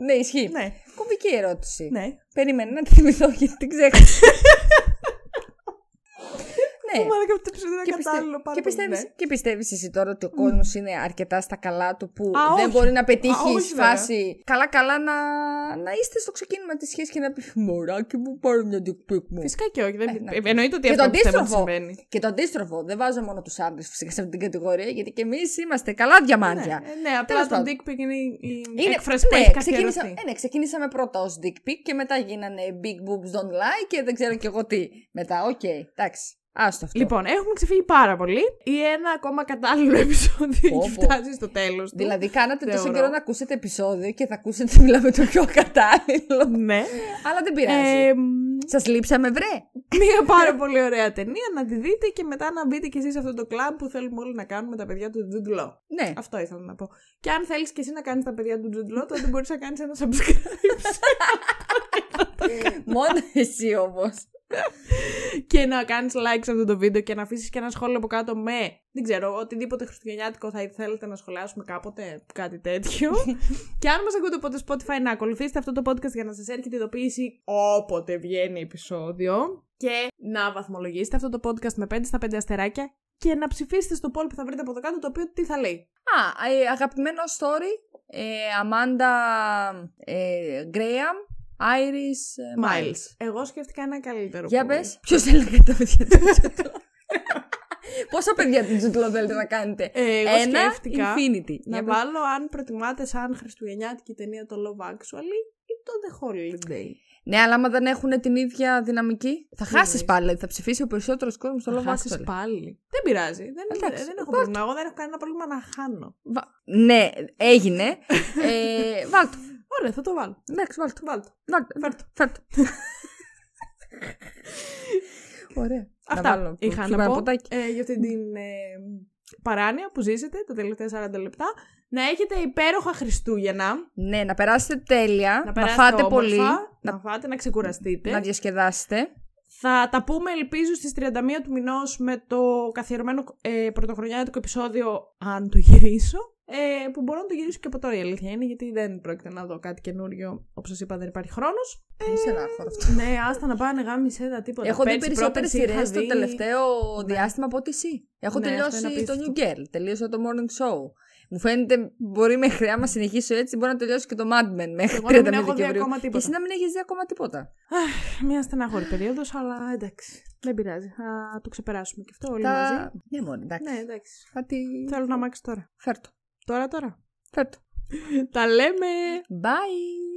Ναι, ισχύει. Ναι, Κομβική ερώτηση. ναι. Περίμενε να τη θυμηθώ γιατί την ξέχασα. ναι. Μάλλον και αυτό το επεισόδιο Και, είναι πιστε... κατάλληλο πάρα και, πολύ, πιστεύεις, ναι. και πιστεύεις εσύ τώρα ότι ο κόσμος είναι αρκετά στα καλά του που Α, δεν όχι. μπορεί να πετύχει Α, η όχι, βέβαια. φάση; Καλά-καλά να... να είστε στο ξεκίνημα της σχέσης και να πεις «Μωράκι μου, πάρε μια dick pic μου». Φυσικά και όχι. Δεν... Ε, να- ε, Εννοείται ότι Και το αυτό πιστεύω ότι αντίστροφο. συμβαίνει. Και το αντίστροφο, δεν βάζω μόνο τους άντρες φυσικά σε αυτήν την κατηγορία γιατί και εμείς είμαστε καλά διαμάντια. Ναι, ε, ναι, απλά Τέλος το πάντων. dick pic είναι η η Είναι, έκφραση που ναι, έχει ξεκίνησα, καθιερωθεί. ε, ναι, ξεκινήσαμε πρώτα ως dick pic και μετά γίνανε big boobs don't lie και δεν ξέρω κι εγώ τι. Μετά, οκ, εντάξει. Άστο αυτό. Λοιπόν, έχουμε ξεφύγει πάρα πολύ. Ή ένα ακόμα κατάλληλο επεισόδιο Πω, έχει πω. φτάσει στο τέλος του. Δηλαδή, κάνατε τόσο Θεωρώ. καιρό να ακούσετε επεισόδιο και θα ακούσετε μιλάμε το πιο κατάλληλο. Ναι. Αλλά δεν πειράζει. Ε, μ, Σας λείψαμε, βρε. μια πάρα πολύ ωραία ταινία να τη δείτε και μετά να μπείτε κι εσείς σε αυτό το κλαμπ που θέλουμε όλοι να κάνουμε τα παιδιά του Jude Law. Ναι. Αυτό ήθελα να πω. Και αν θέλεις κι εσύ να κάνεις τα παιδιά του Jude Law, τότε μπορείς να κάνεις ένα subscribe Μόνο εσύ όμως. Και να κάνεις like σε αυτό το βίντεο και να αφήσεις και ένα σχόλιο από κάτω με, δεν ξέρω, οτιδήποτε χριστουγεννιάτικο θα θέλετε να σχολιάσουμε κάποτε, κάτι τέτοιο. και αν μας ακούτε από το Spotify, να ακολουθήσετε αυτό το podcast για να σας έρχεται ειδοποίηση όποτε βγαίνει επεισόδιο. Και να βαθμολογήσετε αυτό το podcast με 5 στα 5 αστεράκια και να ψηφίσετε στο poll που θα βρείτε από εδώ κάτω το οποίο τι θα λέει. Α, ε, αγαπημένο story. Αμάντα Γκρέαμ, Άιρις Miles. Εγώ σκέφτηκα ένα καλύτερο. Για poll. πες, ποιος θέλει να κάνει τα παιδιά του Τζούτλο. Πόσα παιδιά του Τζούτλο θέλετε να κάνετε; Ε, εγώ Ένα σκέφτηκα Infinity. να Για πες. βάλω αν προτιμάτε σαν χριστουγεννιάτικη ταινία το Love Actually ή το The Holiday. Ναι, αλλά άμα δεν έχουν την ίδια δυναμική, θα χάσεις εννοείς; πάλι. δηλαδή Θα ψηφίσει ο περισσότερος κόσμος στο Θα Love χάσεις Actually. πάλι. Δεν πειράζει. Δεν, Εντάξει, δεν έχω πάρ' πρόβλημα. Εγώ δεν έχω κανένα πρόβλημα να χάνω. Βα- Ναι, έγινε. ε, βάλτο. Ωραία, θα το βάλω. Εντάξει, βάλτο. Βάλτε. Βάλτο. Φέρτο. Φέρτο. Ωραία. Αυτά βάλω το είχα χειμώνα να πω ποτάκι. ε, για αυτή την ε, παράνοια που ζήσετε τα τελευταία 40 λεπτά. Να έχετε υπέροχα Χριστούγεννα. Ναι, να περάσετε τέλεια. Να Να, περάσετε φάτε όμορφα, πολύ. Να, Να, φάτε, να ξεκουραστείτε. να διασκεδάσετε. Θα τα πούμε ελπίζω στις 31 του μηνός με το καθιερωμένο ε, πρωτοχρονιάτικο επεισόδιο αν το γυρίσω. Ε, που μπορώ να το γυρίσω και από τώρα η αλήθεια είναι γιατί δεν πρόκειται να δω κάτι καινούριο. Όπως σας είπα δεν υπάρχει χρόνος. Είναι στενάχωρο αυτό. ναι, άστα να πάνε γάμισε τα τίποτα. Έχω δει Πέρσι, περισσότερες πρόπερσι είχα σειρέ το δει- τελευταίο διάστημα από ότι εσύ. Έχω Ναι, αυτό είναι τελειώσει το απίστευτο. New Girl, τελείωσα το Morning Show. Μου φαίνεται μπορεί μέχρι άμα συνεχίσω έτσι, μπορεί να τελειώσει και το Mad Men μέχρι Εγώ να 30 μην έχω δει Δεκεμβρίου. ακόμα Και τίποτα. εσύ να μην έχεις δει ακόμα τίποτα. Μια στενάχωρη περίοδος, αλλά εντάξει. Δεν πειράζει. Θα το ξεπεράσουμε και αυτό όλοι Τα- μαζί. Ναι, μόνο εντάξει. Ναι, εντάξει. Κάτι. Θέλω να μάξει τώρα. Φέρτο. Τώρα, τώρα. Φέτο. Τα λέμε. Bye.